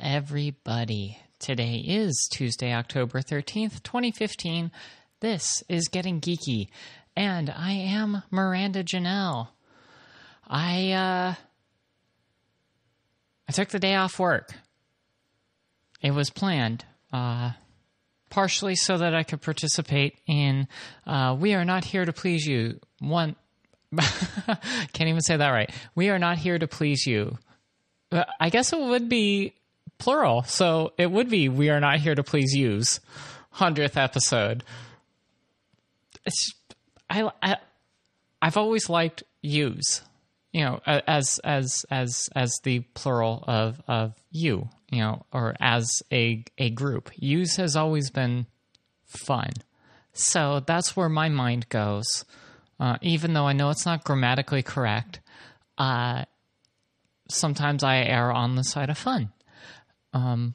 Everybody. Today is Tuesday, October 13th, 2015. This is Getting Geeky, and I am Miranda Janelle. I, uh, I took the day off work. It was planned, uh, partially so that I could participate in uh, We Are Not Here to Please You. One, can't even say that right. We Are Not Here to Please You uh, I guess it would be plural. So it would be We Are Not Here to Please You's 100th episode. It's, I, I, I've always liked use, you know, as, as, as, as the plural of, of you, you know, or as a, a group. Use has always been fun. So that's where my mind goes. Uh, even though I know it's not grammatically correct, uh, sometimes I err on the side of fun. Um,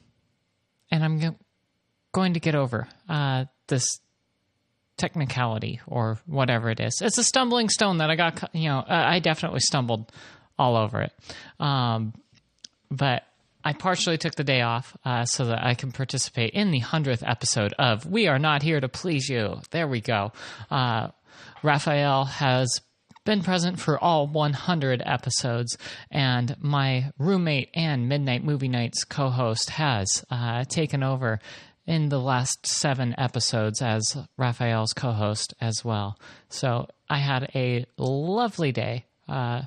and I'm g- going to get over uh, this technicality or whatever it is. It's a stumbling stone that I got, you know, I definitely stumbled all over it. Um, but I partially took the day off uh, so that I can participate in the 100th episode of We Are Not Here to Please You. There we go. Uh, Raphael has been present for all 100 episodes, and my roommate and Midnight Movie Nights co host has uh, taken over in the last seven episodes as Raphael's co host as well. So I had a lovely day. Uh,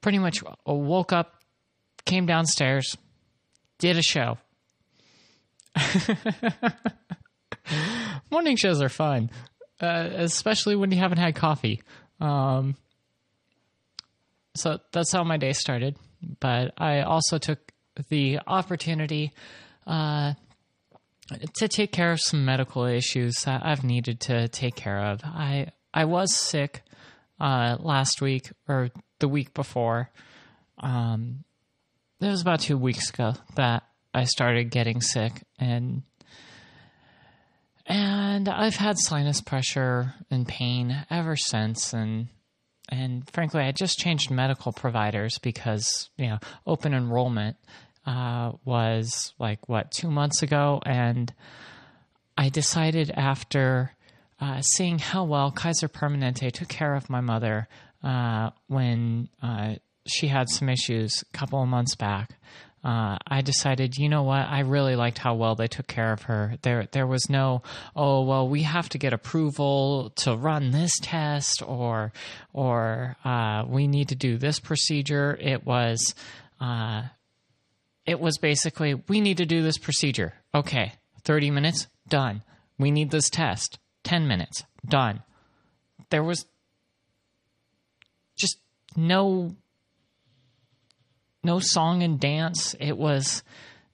pretty much woke up, came downstairs, did a show. Morning shows are fun, uh, especially when you haven't had coffee. Um, so that's how my day started. But I also took the opportunity uh, to take care of some medical issues that I've needed to take care of. I I was sick uh, last week or the week before. Um, it was about two weeks ago that I started getting sick, and and I've had sinus pressure and pain ever since, and and frankly, I just changed medical providers because you know open enrollment uh, was like what two months ago, and I decided after uh, seeing how well Kaiser Permanente took care of my mother uh, when uh, she had some issues a couple of months back uh, I decided, you know what, I really liked how well they took care of her. There, there was no, oh well, we have to get approval to run this test, or, or uh, we need to do this procedure. It was, uh, it was basically, we need to do this procedure. Okay, thirty minutes, done. We need this test. Ten minutes, done. There was just no no song and dance. It was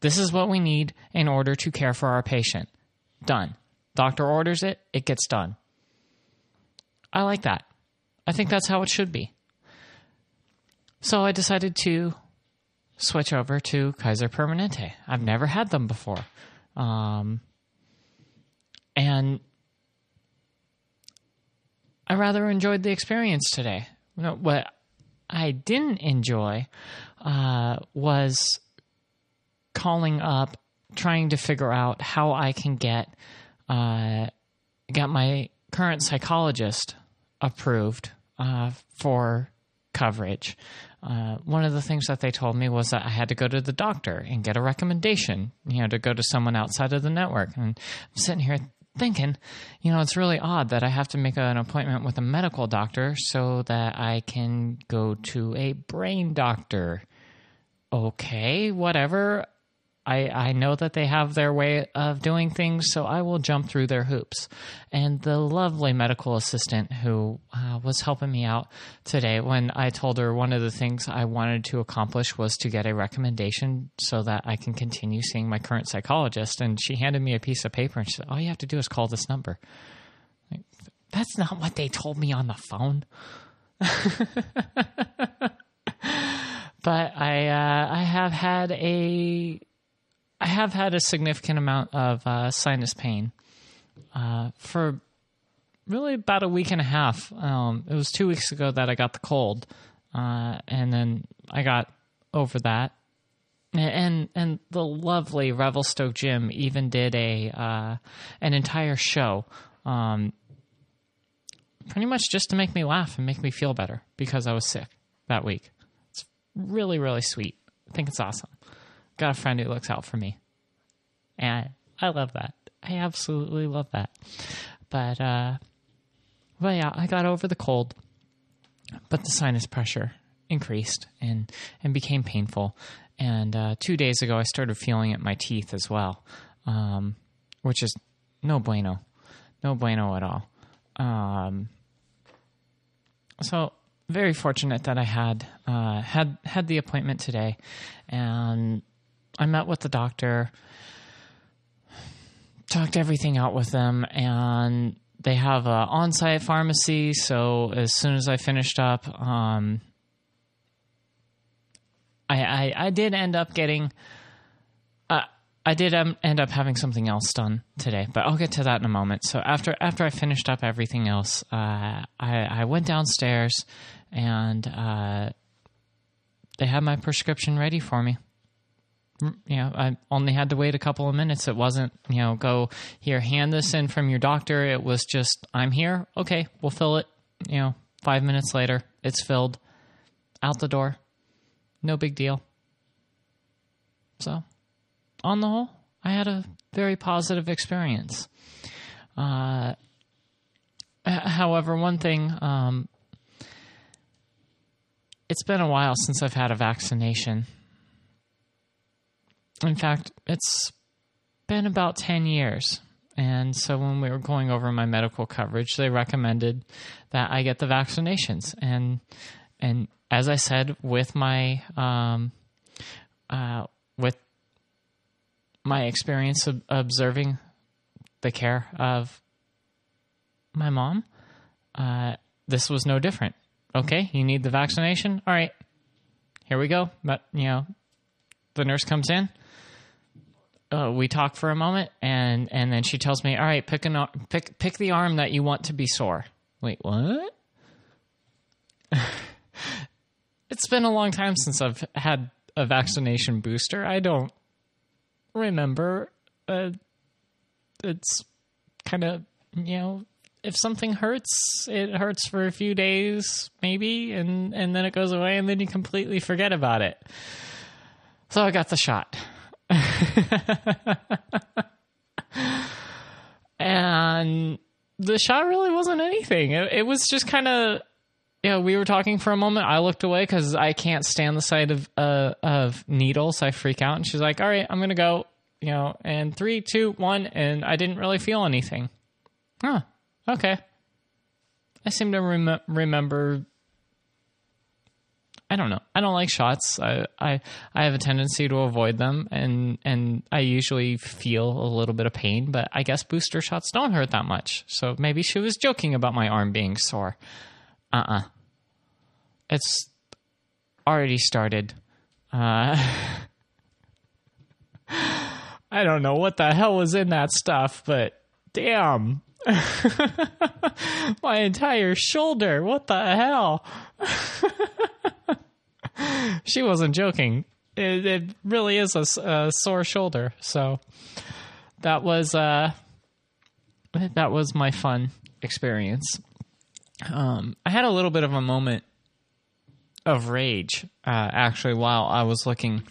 this is what we need in order to care for our patient. Done. Doctor orders it, it gets done. I like that. I think that's how it should be. So I decided to switch over to Kaiser Permanente. I've never had them before. Um, and I rather enjoyed the experience today. You know, what I didn't enjoy uh, was calling up, trying to figure out how I can get uh, my current psychologist approved uh, for coverage. Uh, one of the things that they told me was that I had to go to the doctor and get a recommendation, you know, to go to someone outside of the network. And I'm sitting here thinking, you know, it's really odd that I have to make an appointment with a medical doctor so that I can go to a brain doctor. Okay, whatever. I, I know that they have their way of doing things, so I will jump through their hoops. And the lovely medical assistant who uh, was helping me out today, when I told her one of the things I wanted to accomplish was to get a recommendation so that I can continue seeing my current psychologist, and she handed me a piece of paper and she said, All you have to do is call this number. Like, That's not what they told me on the phone. but I uh, I have had a I have had a significant amount of uh, sinus pain uh, for really about a week and a half. Um, it was two weeks ago that I got the cold, uh, and then I got over that. and and the lovely Revelstoke Jim even did a uh, an entire show, um, pretty much just to make me laugh and make me feel better because I was sick that week. Really really sweet. I think it's awesome. Got a friend who looks out for me, and I love that. I absolutely love that. But uh, but yeah, I got over the cold, but the sinus pressure increased and and became painful and uh, two days ago, I started feeling it in my teeth as well, um, which is no bueno, no bueno at all. Um, so very fortunate that I had uh, had had the appointment today, and I met with the doctor, talked everything out with them, and they have a on-site pharmacy. So as soon as I finished up, um, I, I, I did end up getting. Uh, I did um, end up having something else done today, but I'll get to that in a moment. So after after I finished up everything else, uh, I I went downstairs and uh, they had my prescription ready for me. Mm, you know, I only had to wait a couple of minutes. It wasn't, you know, go here, hand this in from your doctor. It was just, I'm here. Okay, we'll fill it. You know, five minutes later, it's filled. Out the door no big deal. So, on the whole, I had a very positive experience. Uh, however, one thing, um, it's been a while since I've had a vaccination. In fact, it's been about 10 years. And so when we were going over my medical coverage, they recommended that I get the vaccinations. And and as I said, with my um, uh, with my experience of observing the care of my mom, uh, this was no different. Okay, you need the vaccination. All right, here we go. But you know, the nurse comes in. Uh, we talk for a moment, and and then she tells me, "All right, pick an pick pick the arm that you want to be sore." Wait, what? it's been a long time since I've had a vaccination booster. I don't remember. Uh, it's kind of, you know, if something hurts, it hurts for a few days, maybe, and, and then it goes away, and then you completely forget about it. So I got the shot. and the shot really wasn't anything. It, it was just kind of yeah, we were talking for a moment. I looked away because I can't stand the sight of uh, of needles. I freak out, and she's like, "All right, I'm gonna go." You know, and three, two, one, and I didn't really feel anything. Huh? Okay. I seem to rem- remember. I don't know. I don't like shots. I, I I have a tendency to avoid them, and and I usually feel a little bit of pain. But I guess booster shots don't hurt that much. So maybe she was joking about my arm being sore. Uh uh-uh. uh it's already started. Uh, I don't know what the hell was in that stuff, but damn. My entire shoulder. What the hell? she wasn't joking. It, it really is a, a, sore shoulder. So that was uh, that was my fun experience. Um, I had a little bit of a moment of rage uh, actually while I was looking,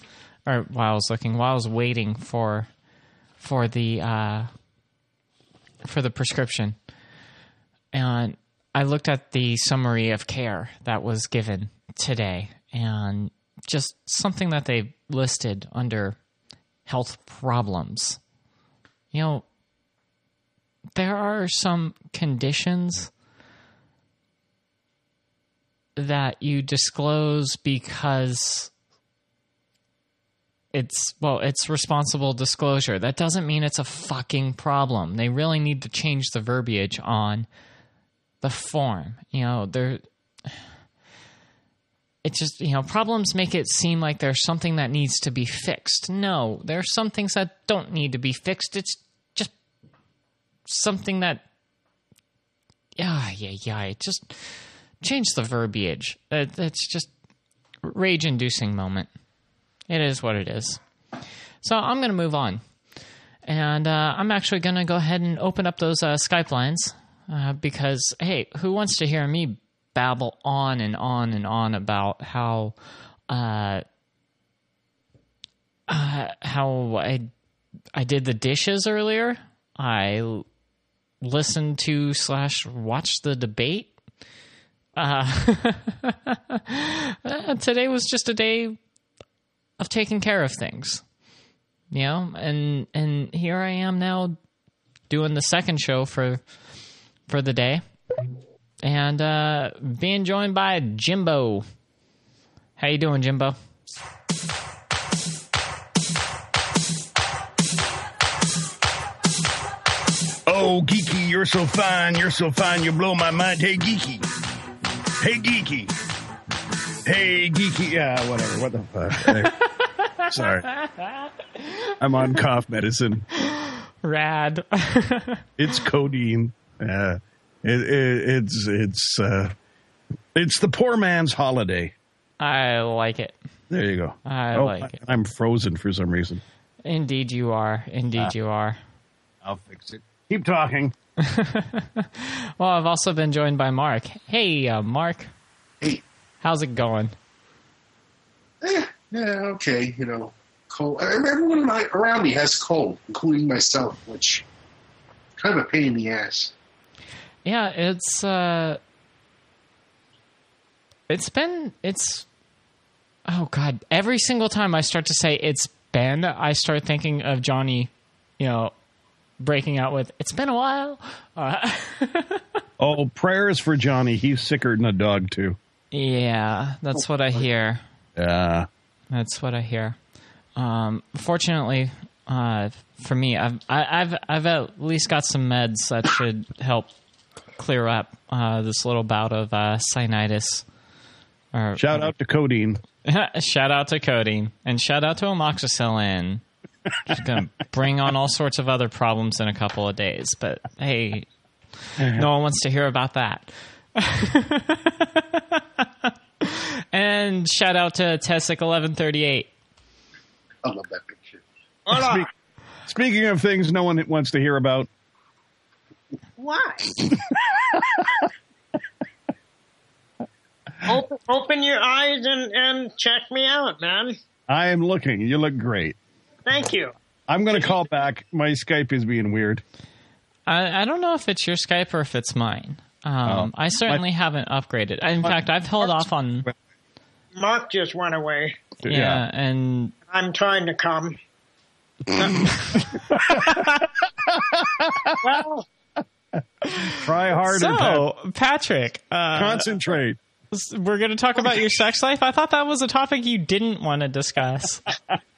or while I was looking, while I was waiting for for the uh, for the prescription, and I looked at the summary of care that was given today, and just something that they listed under health problems. You know, there are some conditions that you disclose because it's well it's responsible disclosure. That doesn't mean it's a fucking problem. They really need to change the verbiage on the form. You know there it's just you know problems make it seem like there's something that needs to be fixed. No there's some things that don't need to be fixed. It's just something that yeah yeah yeah it just change the verbiage. It's just rage inducing moment. It is what it is. So I'm going to move on. And uh, I'm actually going to go ahead and open up those uh, Skype lines uh, because, hey, who wants to hear me babble on and on and on about how uh, uh, how I I did the dishes earlier? I listened to slash watched the debate. Uh, today was just a day of taking care of things, you know, and and here I am now doing the second show for for the day, and uh, being joined by Jimbo. How you doing, Jimbo? Oh, Geeky, you're so fine. You're so fine. You blow my mind. Hey, Geeky. Hey, Geeky. Hey, Geeky. Yeah, whatever. What the fuck? Sorry. I'm on cough medicine. Rad. It's codeine. Uh, it, it, it's it's uh, it's the poor man's holiday. I like it. There you go. I oh, like it. I'm frozen for some reason. Indeed, you are. Indeed, you are. I'll fix it. Keep talking. Well, I've also been joined by Mark. Hey, uh, Mark. Hey. How's it going? Yeah, okay, you know, cold. Everyone in my, around me has cold, including myself, which kind of a pain in the ass. Yeah, it's uh it's been it's oh god, every single time I start to say it's been, I start thinking of Johnny, you know, breaking out with it's been a while. Uh, Oh, prayers for Johnny. He's sicker than a dog too. yeah, that's what I hear. Yeah. That's what I hear. Um, fortunately, uh, for me, I've I, I've I've at least got some meds that should help clear up uh, this little bout of uh, sinusitis. Or, Shout out to codeine. shout out to codeine and shout out to amoxicillin. It's gonna bring on all sorts of other problems in a couple of days, but hey, no one wants to hear about that. and shout out to Tessic eleven thirty eight. I love that picture. Speak- speaking of things no one wants to hear about, Why? open, open your eyes and, and check me out, man. I am looking. You look great. Thank you. I'm going to call back. My Skype is being weird. I, I don't know if it's your Skype or if it's mine. Um, Oh. I certainly haven't upgraded. In fact, I've held off on Mark just went away. yeah, and I'm trying to come. well, Try harder. Pat. so Patrick, uh, Concentrate. we're going to talk about your sex life. I thought that was a topic you didn't want to discuss.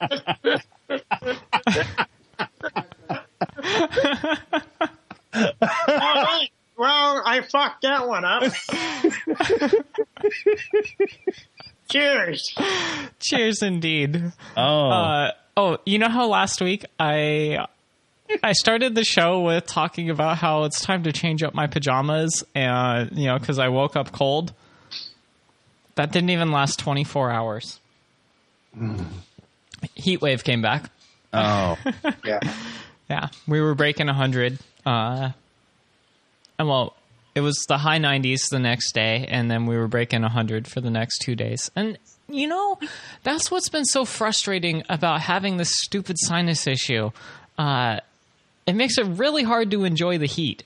all right. Well, I fucked that one up. Cheers. Cheers, indeed. Oh, Uh, oh, you know how last week I I started the show with talking about how it's time to change up my pajamas, and you know, because I woke up cold. That didn't even last twenty four hours. Heat wave came back. oh. Yeah. Yeah, we were breaking 100. Uh, and well, it was the high 90s the next day, and then we were breaking 100 for the next two days. And, you know, that's what's been so frustrating about having this stupid sinus issue. Uh, it makes it really hard to enjoy the heat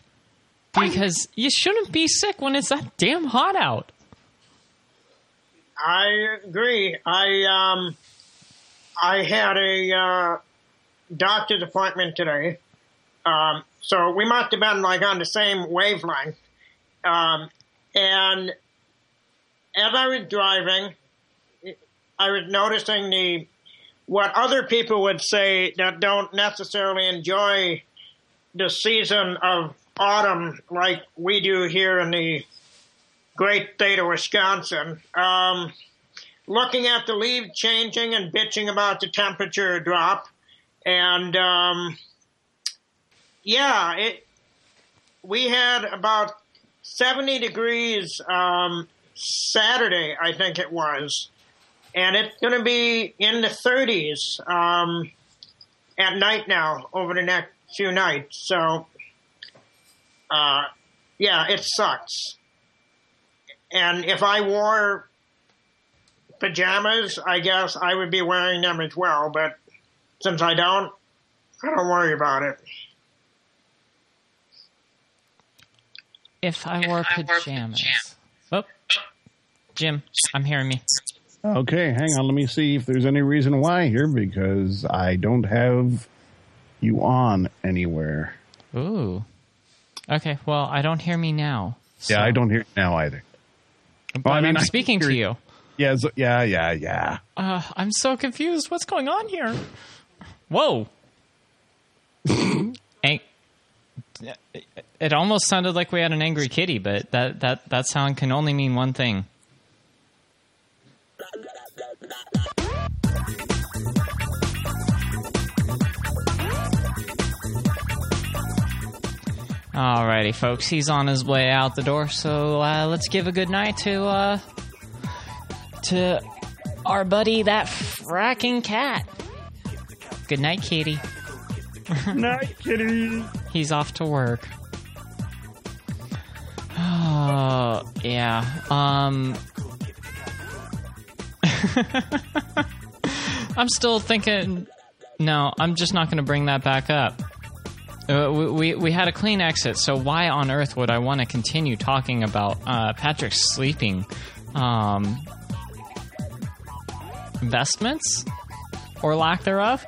because you shouldn't be sick when it's that damn hot out. I agree. I um, I had a uh, doctor's appointment today, um, so we must have been like on the same wavelength. Um, and as I was driving, I was noticing the what other people would say that don't necessarily enjoy the season of autumn like we do here in the great state of Wisconsin. Um, looking at the leaves changing and bitching about the temperature drop, and um, yeah, it. We had about seventy degrees um, Saturday, I think it was, and it's going to be in the 30s um, at night now over the next few nights. So, uh, yeah, it sucks. And if I wore pajamas, I guess I would be wearing them as well. But since I don't, I don't worry about it. If I wore pajamas. Oh, Jim, I'm hearing me. Okay, hang on. Let me see if there's any reason why here because I don't have you on anywhere. Ooh. Okay, well, I don't hear me now. so- Yeah, I don't hear you now either. But Well, I mean, I'm speaking to you. you. Yeah, so, yeah, yeah, yeah. Uh, I'm so confused. What's going on here? Whoa. Ang- it almost sounded like we had an angry kitty, but that, that, that sound can only mean one thing. Alrighty, folks. He's on his way out the door, so uh, let's give a good night to uh, to our buddy, that fracking cat. Good night, Kitty. Night, kitty. He's off to work. Oh, yeah. Um. I'm still thinking. No, I'm just not going to bring that back up. Uh, we, we we had a clean exit, so why on earth would I want to continue talking about uh, Patrick's sleeping um, investments or lack thereof?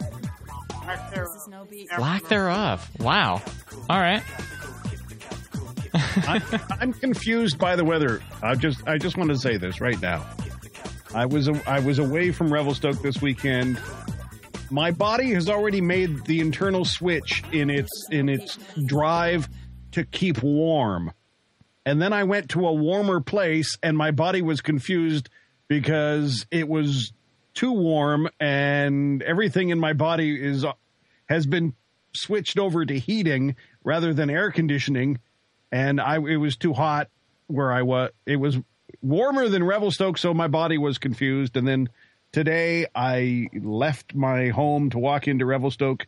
Lack thereof. Wow. All right. I'm, I'm confused by the weather. I just I just want to say this right now. I was I was away from Revelstoke this weekend. My body has already made the internal switch in its in its drive to keep warm. And then I went to a warmer place and my body was confused because it was too warm and everything in my body is has been switched over to heating rather than air conditioning and I it was too hot where I was. It was warmer than Revelstoke, so my body was confused. And then today I left my home to walk into Revelstoke,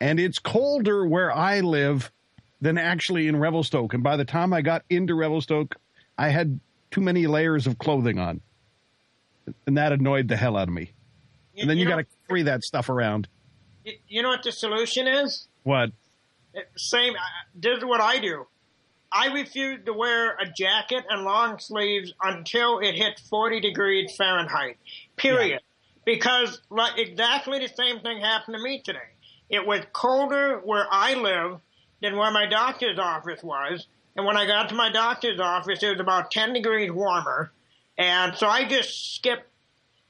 and it's colder where I live than actually in Revelstoke. And by the time I got into Revelstoke, I had too many layers of clothing on, and that annoyed the hell out of me. And then you, know- got to carry that stuff around. You- You know what the solution is? What? Same. This is what I do. I refused to wear a jacket and long sleeves until it hit 40 degrees Fahrenheit. Period. Because like exactly the same thing happened to me today. It was colder where I live than where my doctor's office was. And when I got to my doctor's office, it was about 10 degrees warmer. And so I just skipped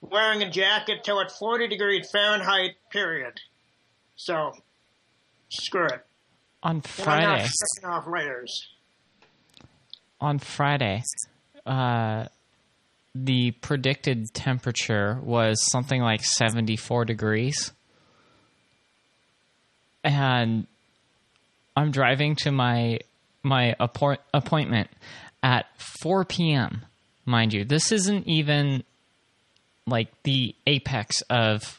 wearing a jacket till it's 40 degrees Fahrenheit, period. So, screw it. On And I'm not Friday, off layers. On Friday, uh, the predicted temperature was something like 74 degrees. And I'm driving to my my apport- appointment at 4 p.m. Mind you, this isn't even like the apex of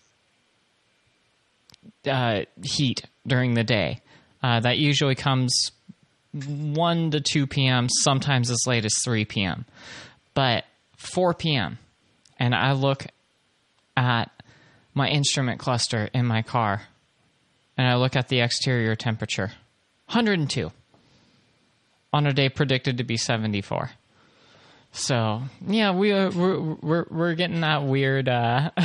uh, heat during the day. Uh, that usually comes 1 to 2 p.m., sometimes as late as 3 p.m. But 4 p.m., and I look at my instrument cluster in my car, and I look at the exterior temperature 102 on a day predicted to be 74. So yeah, we uh, we're, we're we're getting that weird. Uh,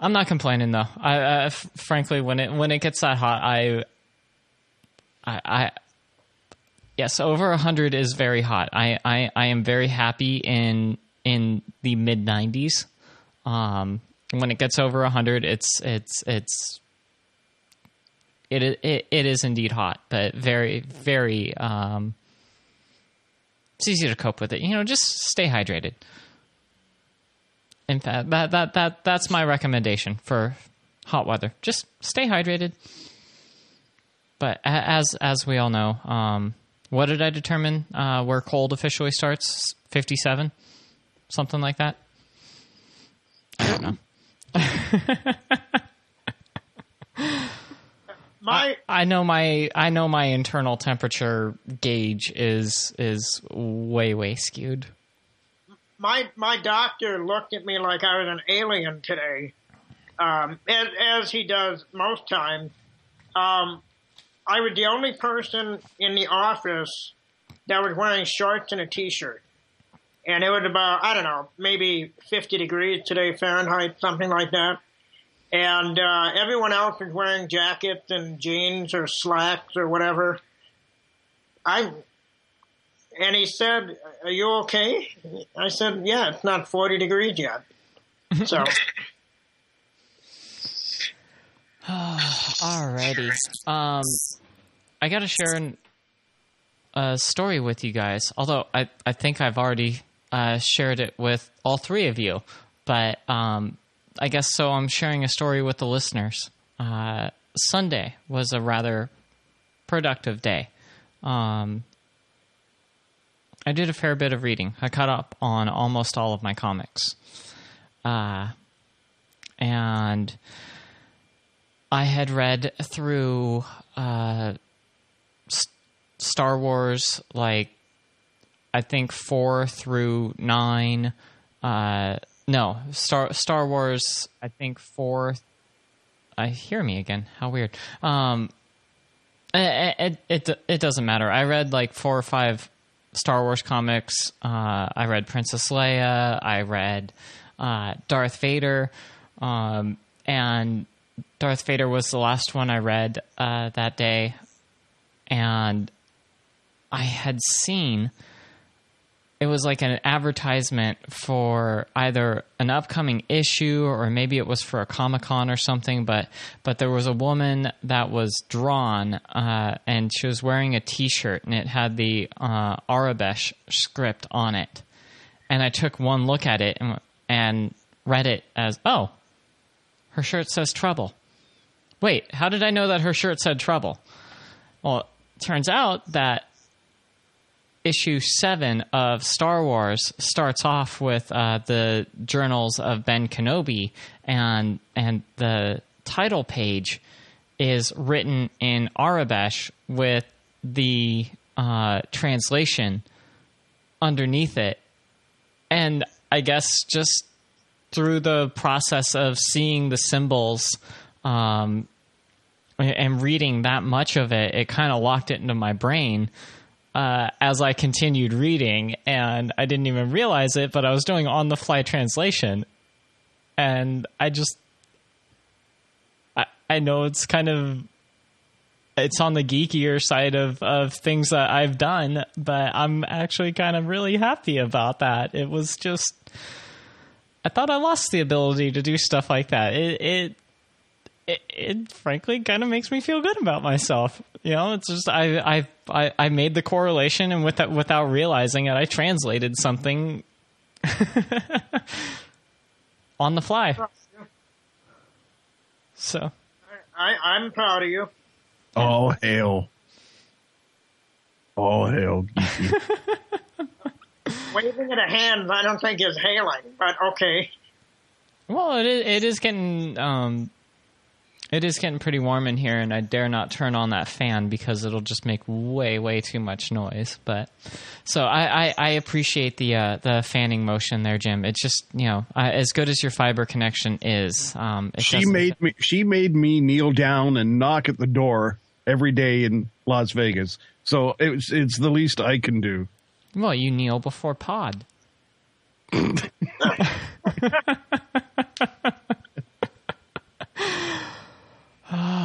I'm not complaining though. I, I frankly, when it when it gets that hot, I, I, I yes, over hundred is very hot. I, I, I am very happy in in the mid 90s. Um, when it gets over hundred, it's it's it's it, it it is indeed hot, but very very um, it's easy to cope with it. You know, just stay hydrated. In fact, that that that that's my recommendation for hot weather. Just stay hydrated. But as as we all know, um, what did I determine uh, where cold officially starts? Fifty seven. something like that. I don't know. My I know my I know my internal temperature gauge is is way way skewed. my my doctor looked at me like I was an alien today, um, as, as he does most times. Um, I was the only person in the office that was wearing shorts and a t-shirt, and it was about I don't know maybe 50 degrees today Fahrenheit, something like that. And uh, everyone else was wearing jackets and jeans or slacks or whatever. I and he said, "Are you okay?" I said, "Yeah, it's not forty degrees yet." So Alrighty. Um, I got to share an, a story with you guys. Although I, I think I've already uh, shared it with all three of you, but um, I guess so. I'm sharing a story with the listeners. Uh, Sunday was a rather productive day. Um, I did a fair bit of reading. I caught up on almost all of my comics. Uh, and I had read through uh, S- Star Wars, like, I think four through nine. Uh, no, Star Star Wars, I think four. I hear me again. How weird. Um, it, it it it doesn't matter. I read like four or five Star Wars comics. Uh, I read Princess Leia. I read uh, Darth Vader, um, and Darth Vader was the last one I read uh, that day, and I had seen it was like an advertisement for either an upcoming issue or maybe it was for a comic con or something but but there was a woman that was drawn uh, and she was wearing a t-shirt and it had the uh, Aurebesh script on it. And i took one look at it and, and read it as oh her shirt says trouble wait how did i know that her shirt said trouble well turns out that issue seven of Star Wars starts off with uh, the journals of Ben Kenobi, and and the title page is written in Aurebesh with the uh, translation underneath it, and I guess just through the process of seeing the symbols. Um, and reading that much of it, it kind of locked it into my brain uh, as I continued reading, and I didn't even realize it, but I was doing on the fly translation, and I just, I, I know it's kind of, it's on the geekier side of of things that I've done, but I'm actually kind of really happy about that. It was just, I thought I lost the ability to do stuff like that. It, it it, it, frankly kind of makes me feel good about myself. You know, it's just I I I, I made the correlation, and without without realizing it, I translated something on the fly. So I, I'm proud of you. All hail. All hail. Waving at a hand, I don't think is hailing, but okay. well, it is, it is getting um, it is getting pretty warm in here, and I dare not turn on that fan because it'll just make way, way too much noise. But so I, I, I appreciate the uh, the fanning motion there, Jim. It's just you know uh, as good as your fiber connection is. Um, it she doesn't- made me she made me kneel down and knock at the door every day in Las Vegas. So it's it's the least I can do. well, you kneel before pod.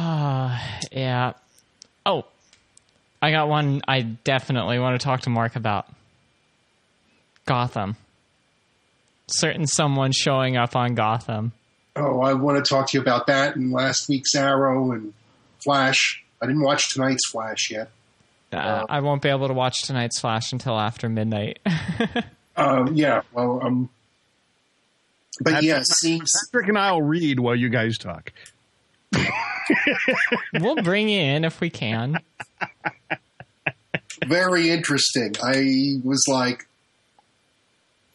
Ah, yeah. Oh, I got one I definitely want to talk to Mark about. Gotham. Certain someone showing up on Gotham. Oh, I want to talk to you about that and last week's Arrow and Flash. I didn't watch tonight's Flash yet. Uh, I won't be able to watch tonight's Flash until after midnight. Um, yeah, well, um, but Patrick- yeah, seems Patrick and I'll read while you guys talk. we'll bring you in if we can. very interesting. I was like,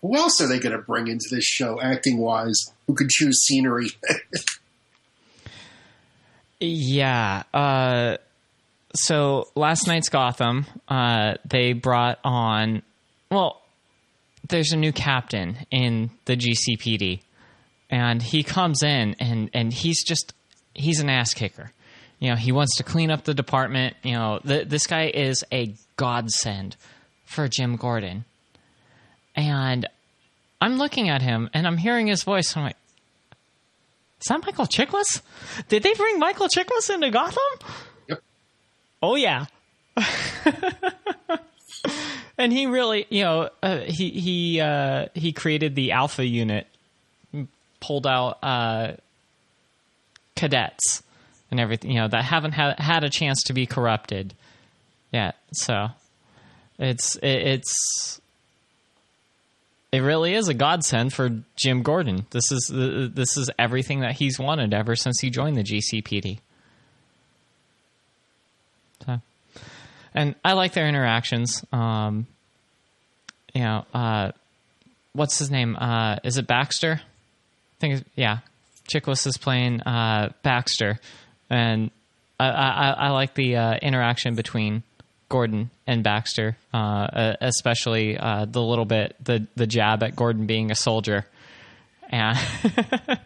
Who else are they going to bring into this show, acting wise, who could choose scenery? Yeah. Uh, so last night's Gotham, uh, they brought on. Well, there's a new captain in the GCPD, and he comes in and and he's just he's an ass kicker. You know, he wants to clean up the department. You know, th- this guy is a godsend for Jim Gordon, and I'm looking at him and I'm hearing his voice. And I'm like, is that Michael Chiklis? Did they bring Michael Chiklis into Gotham? Yep. Oh yeah. and he really, you know, uh, he he uh, he created the Alpha unit, pulled out uh, cadets and everything, you know, that haven't had had a chance to be corrupted yet. So it's it, it's it really is a godsend for Jim Gordon. This is uh, this is everything that he's wanted ever since he joined the GCPD. So, and I like their interactions. Um, you know, uh, what's his name? Uh, is it Baxter? I think, yeah. Chiklis is playing uh, Baxter, and I, I, I like the uh, interaction between Gordon and Baxter, uh, especially uh, the little bit the the jab at Gordon being a soldier, and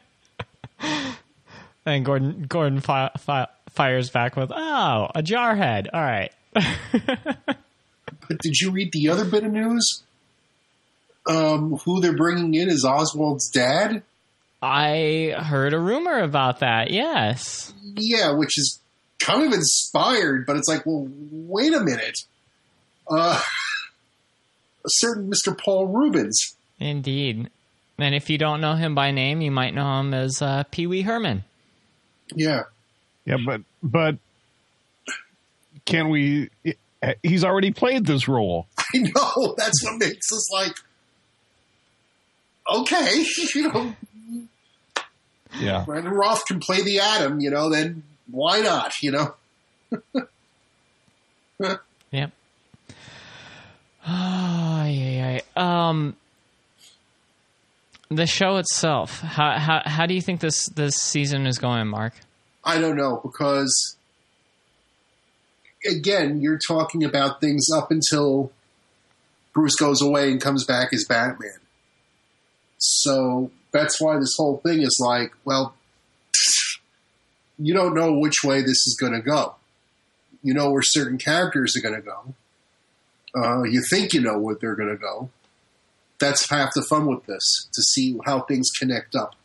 and Gordon Gordon fi- fi- fires back with "Oh, a jarhead." All right. but did you read the other bit of news? Um, who they're bringing in is Oswald's dad. I heard a rumor about that. Yes. Yeah, which is kind of inspired, but it's like, well, wait a minute. Uh, a certain Mr. Paul Reubens. Indeed. And if you don't know him by name, you might know him as uh, Pee Wee Herman. Yeah. Yeah, but but can we? He's already played this role. I know. That's what makes us like, okay, you know. Yeah. Brandon Routh can play the Atom, you know. Then why not? You know. yep. Oh, yeah, yeah. Um, the show itself. How how how do you think this this season is going, Mark? I don't know because again, you're talking about things up until Bruce goes away and comes back as Batman. So that's why this whole thing is like, well, you don't know which way this is going to go. You know where certain characters are going to go. Uh, you think you know where they're going to go. That's half the fun with this to see how things connect up.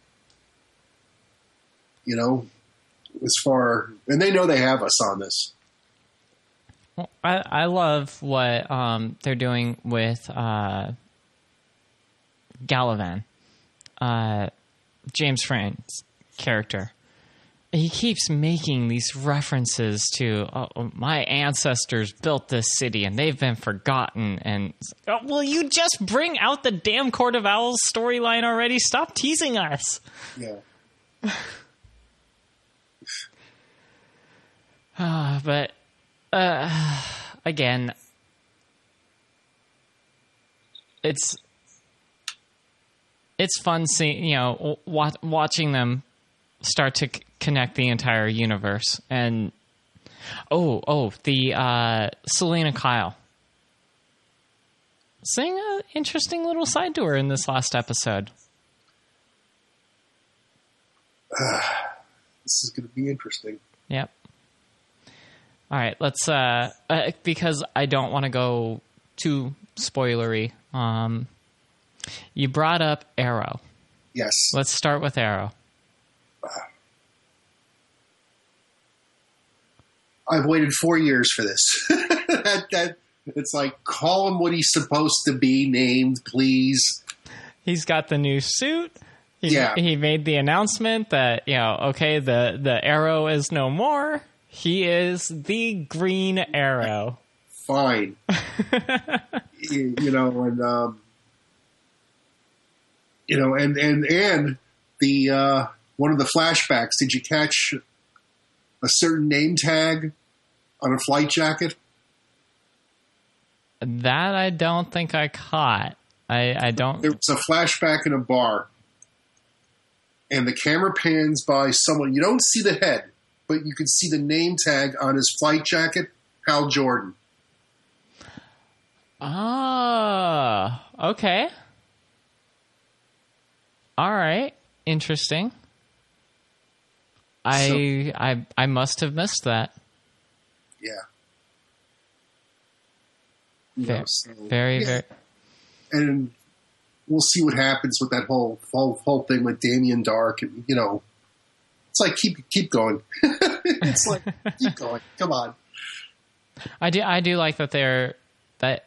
You know, as far and they know they have us on this. Well, I I love what um, they're doing with uh, Galavan, uh, James Frain's character. He keeps making these references to oh, my ancestors built this city and they've been forgotten. And oh, will you just bring out the damn Court of Owls storyline already? Stop teasing us. Yeah. Uh, but uh, again, it's it's fun seeing you know wa- watching them start to c- connect the entire universe and oh oh the uh, Selina Kyle seeing an interesting little side to her in this last episode. This is going to be interesting. Yep. All right, let's uh, uh because I don't want to go too spoilery. Um you brought up Arrow. Yes. Let's start with Arrow. I've waited four years for this. that, that it's like call him what he's supposed to be named, please. He's got the new suit. He, Yeah. he made the announcement that you know, okay, the the Arrow is no more. He is the Green Arrow. Fine. you, you know, and um, you know, and and and the uh, one of the flashbacks. Did you catch a certain name tag on a flight jacket? That I don't think I caught. I, I don't. There was a flashback in a bar, and the camera pans by someone. You don't see the head, but you can see the name tag on his flight jacket, Hal Jordan. Ah, okay. All right, interesting. I I I must have missed that. Yeah. Fair. know, so- Very yeah. very. and we'll see what happens with that whole whole, whole thing with Damien Darhk. And, you know, it's like keep keep going. it's like keep going. Come on. I do I do like that they're that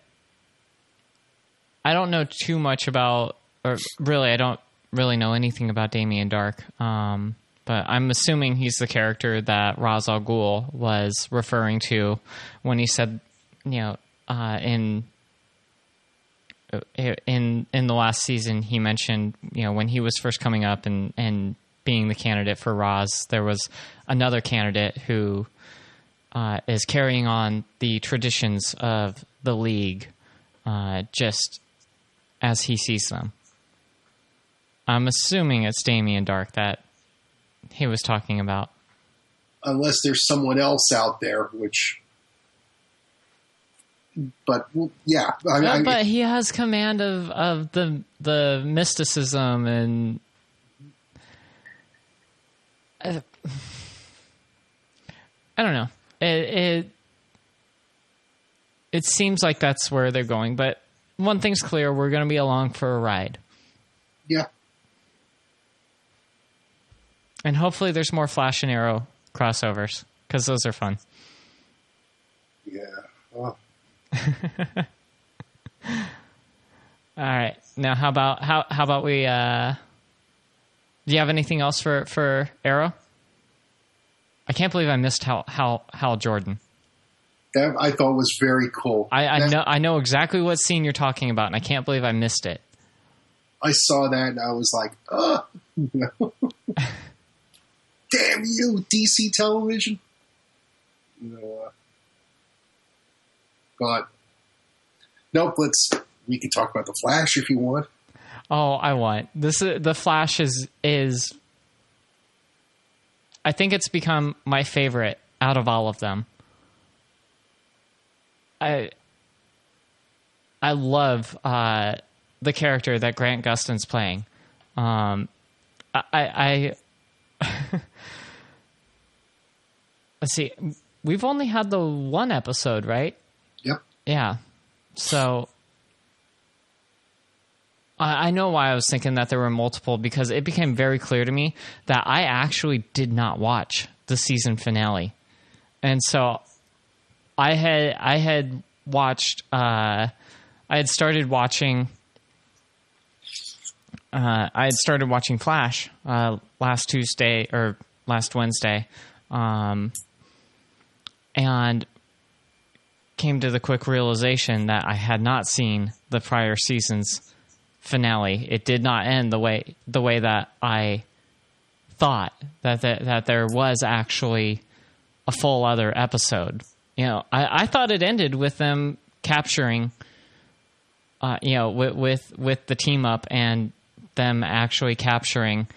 I don't know too much about or really I don't really know anything about Damien Darhk. Um but I'm assuming he's the character that Ra's al Ghul was referring to when he said, you know, uh, in in in the last season he mentioned, you know, when he was first coming up and and being the candidate for Ra's, there was another candidate who uh, is carrying on the traditions of the league uh, just as he sees them. I'm assuming it's Damien Darhk that he was talking about. Unless there's someone else out there, which. But well, yeah, I, I, but he has command of, of the the mysticism and Uh, I don't know. It, it it seems like that's where they're going, but one thing's clear: we're going to be along for a ride, yeah, and hopefully, there's more Flash and Arrow crossovers because those are fun. yeah. Oh. All right, now how about how how about we? Uh, do you have anything else for for Arrow? I can't believe I missed Hal Hal Hal Jordan. That I thought was very cool. I, I That- know I know exactly what scene you're talking about, and I can't believe I missed it. I saw that and I was like, oh, damn you, DC television. You know, uh, but nope. Let's we can talk about the Flash if you want. Oh, I want this. Is, the Flash is is. I think it's become my favorite out of all of them. I I love uh, the character that Grant Gustin's playing. Um, I, I, I let's see. We've only had the one episode, right? Yep. Yeah. So I, I know why I was thinking that there were multiple because it became very clear to me that I actually did not watch the season finale, and so I had I had watched uh, I had started watching uh, I had started watching Flash uh, last Tuesday or last Wednesday, um, and came to the quick realization that I had not seen the prior season's finale. It did not end the way the way that I thought that that, that there was actually a full other episode. You know, I, I thought it ended with them capturing, uh, you know, with, with with the team up and them actually capturing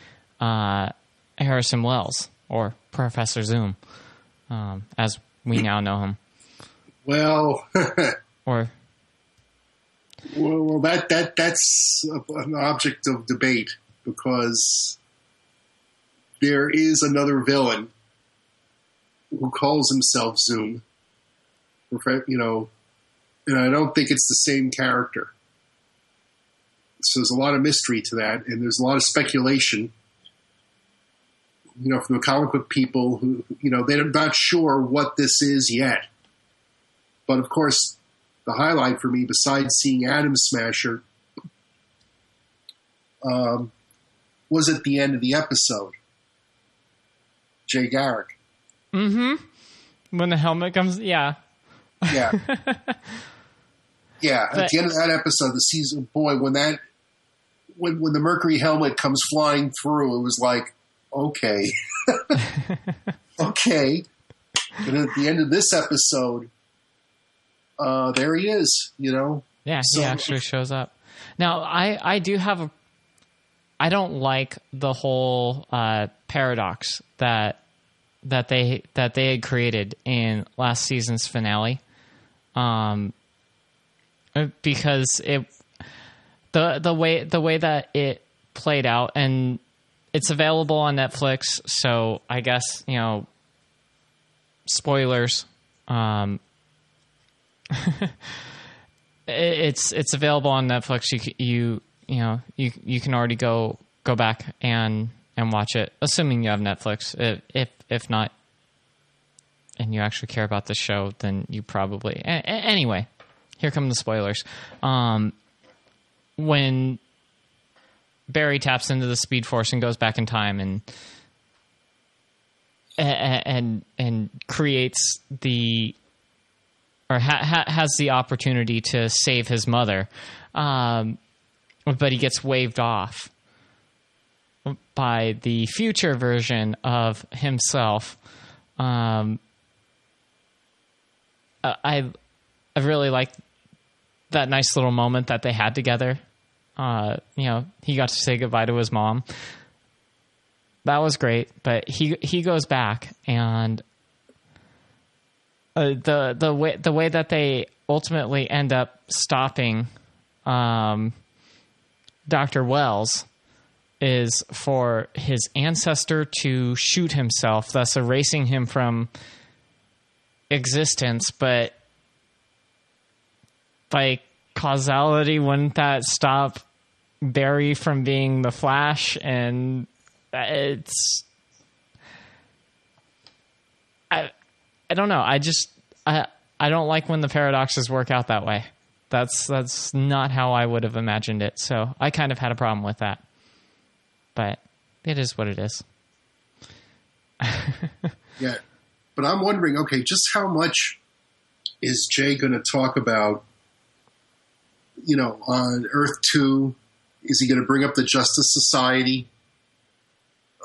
uh, Harrison Wells or Professor Zoom, um, as we now know him, Well, or well, well, that that that's an object of debate because there is another villain who calls himself Zoom. You know, and I don't think it's the same character. So there's a lot of mystery to that, and there's a lot of speculation. You know, from the comic book people who, you know, they're not sure what this is yet. But of course, the highlight for me, besides seeing Atom Smasher, um, was at the end of the episode. Jay Garrick. mm-hmm. when the helmet comes, yeah, Yeah. yeah. At the end of that episode, the season, boy, when that, when, when the Mercury helmet comes flying through, it was like, okay. okay. But at the end of this episode, uh, there he is, you know? yeah, So- he actually shows up. Now, I I do have a. I don't like the whole uh, paradox that that they that they had created in last season's finale, um, because it the the way the way that it played out and it's available on Netflix. So I guess you know spoilers. Um, it's it's available on Netflix. You you you know you you can already go go back and and watch it, assuming you have Netflix. If if, if not, and you actually care about the show, then you probably a- anyway. Here come the spoilers. Um, when Barry taps into the Speed Force and goes back in time and and and creates the or ha- ha- has the opportunity to save his mother, um, but he gets waved off by the future version of himself. Um, I I really like that nice little moment that they had together. Uh, you know, he got to say goodbye to his mom. That was great, but he he goes back and uh, the the way the way that they ultimately end up stopping um, Doctor Wells is for his ancestor to shoot himself, thus erasing him from existence. But by causality, wouldn't that stop Barry from being the Flash? And it's I I don't know. I just I I don't like when the paradoxes work out that way. That's that's not how I would have imagined it. So I kind of had a problem with that. But it is what it is. Yeah. But I'm wondering, okay, just how much is Jay going to talk about, you know, on Earth 2? Is he going to bring up the Justice Society?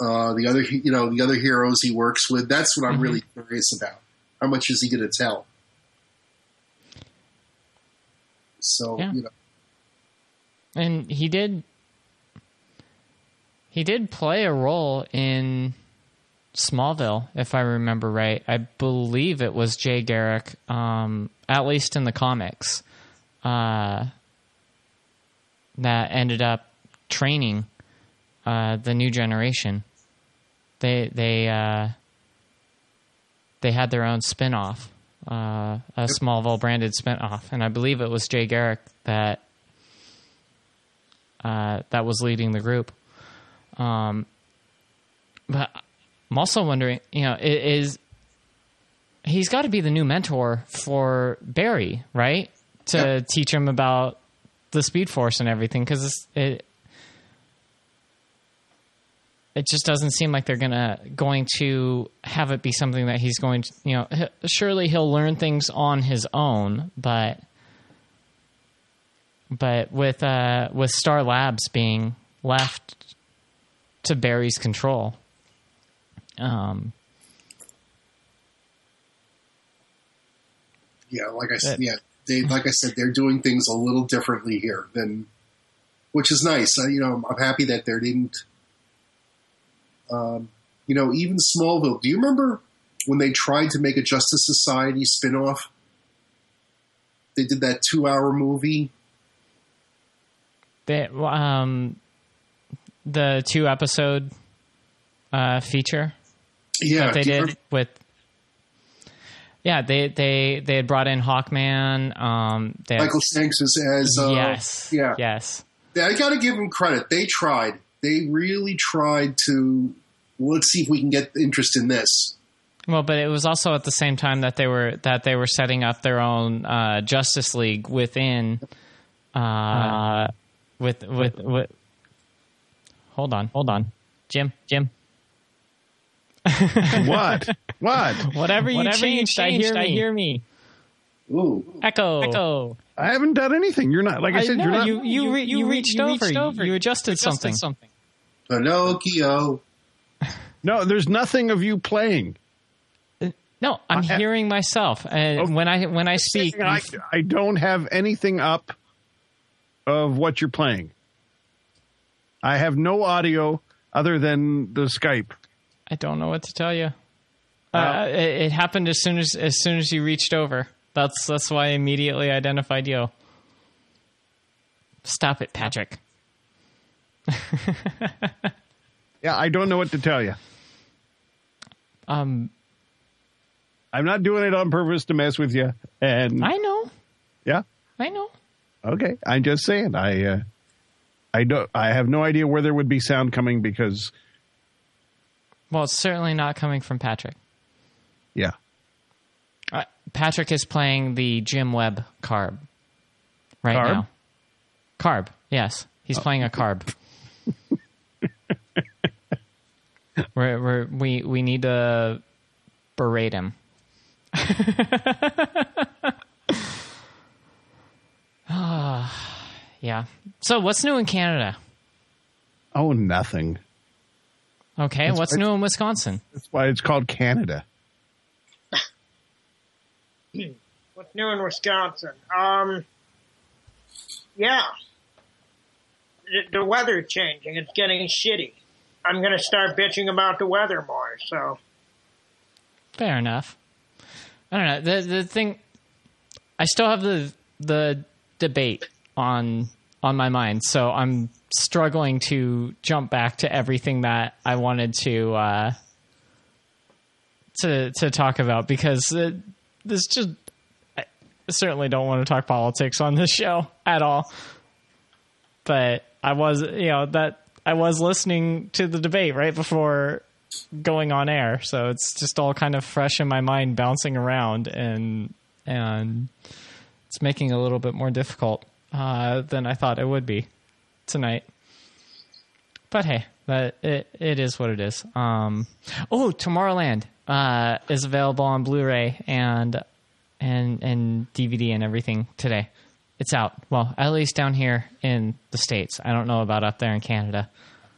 Uh, the other, you know, the other heroes he works with. That's what I'm Mhm. really curious about. How much is he going to tell? So, Yeah. you know, And he did he did play a role in Smallville, if I remember right. I believe it was Jay Garrick, um, at least in the comics, uh, that ended up training uh, the new generation. They they uh, they had their own spin-off, uh, a Smallville branded spin-off, and I believe it was Jay Garrick that uh, that was leading the group. Um, but I'm also wondering, you know, is he's got to be the new mentor for Barry, right? To Yeah. teach him about the Speed Force and everything, because it it just doesn't seem like they're gonna going to have it be something that he's going to, you know, surely he'll learn things on his own, but but with uh, with Star Labs being left to Barry's control, um, yeah, like I said, yeah, they, like I said, they're doing things a little differently here than, which is nice. Uh, you know, I'm happy that they didn't, um, you know, even Smallville. Do you remember when they tried to make a Justice Society spinoff? They did that two-hour movie. they, um, the two episode uh, feature Yeah, that they did remember- with. Yeah, they they they had brought in Hawkman. Um, they had- Michael Shanks as, as uh, yes, yeah. yes. I got to give them credit. They tried. They really tried to. Well, let's see if we can get interest in this. Well, but it was also at the same time that they were that they were setting up their own uh, Justice League within, uh, with with with. Hold on, hold on, Jim, Jim. What? What? Whatever you Whatever you changed, I hear I me. hear me. Ooh, Echo, Echo. I haven't done anything. You're not like I, I said. know, you're not. you you, re- you, reached, you over. reached You- over. You adjusted something. something. Pinocchio. no, there's nothing of you playing. No, I'm I hearing myself, and Okay. when I when I speak, I, I don't have anything up of what you're playing. I have no audio other than the Skype. I don't know what to tell you. Uh, it, it happened as soon as as soon as you reached over. That's that's why I immediately identified you. Stop it, Patrick. Yeah, I don't know what to tell you. Um, I'm not doing it on purpose to mess with you. And I know, yeah, I know. okay. I'm just saying. I uh, I don't. I have no idea where there would be sound coming because Well, it's certainly not coming from Patrick. yeah. Uh, Patrick is playing the Jim Webb carb right Carb? now. Carb, yes, he's playing a carb. we're, we're, we we need to berate him. Ah, yeah. So, what's new in Canada? Oh, nothing. Okay, what's new in Wisconsin? That's why it's called Canada. What's new in Wisconsin? Um, yeah. The, the weather changing. It's getting shitty. I'm going to start bitching about the weather more, so. Fair enough. I don't know. The the thing I still have the the debate on on my mind, so I'm struggling to jump back to everything that I wanted to uh to to talk about because uh, this just I certainly don't want to talk politics on this show at all. But I was, you know, that I was listening to the debate right before going on air, so it's just all kind of fresh in my mind, bouncing around, and and it's making it a little bit more difficult uh, than I thought it would be tonight. But hey, that it it is what it is. Um, oh, Tomorrowland uh, is available on Blu-ray and and and DVD and everything today. It's out. Well, at least down here in the states. I don't know about up there in Canada.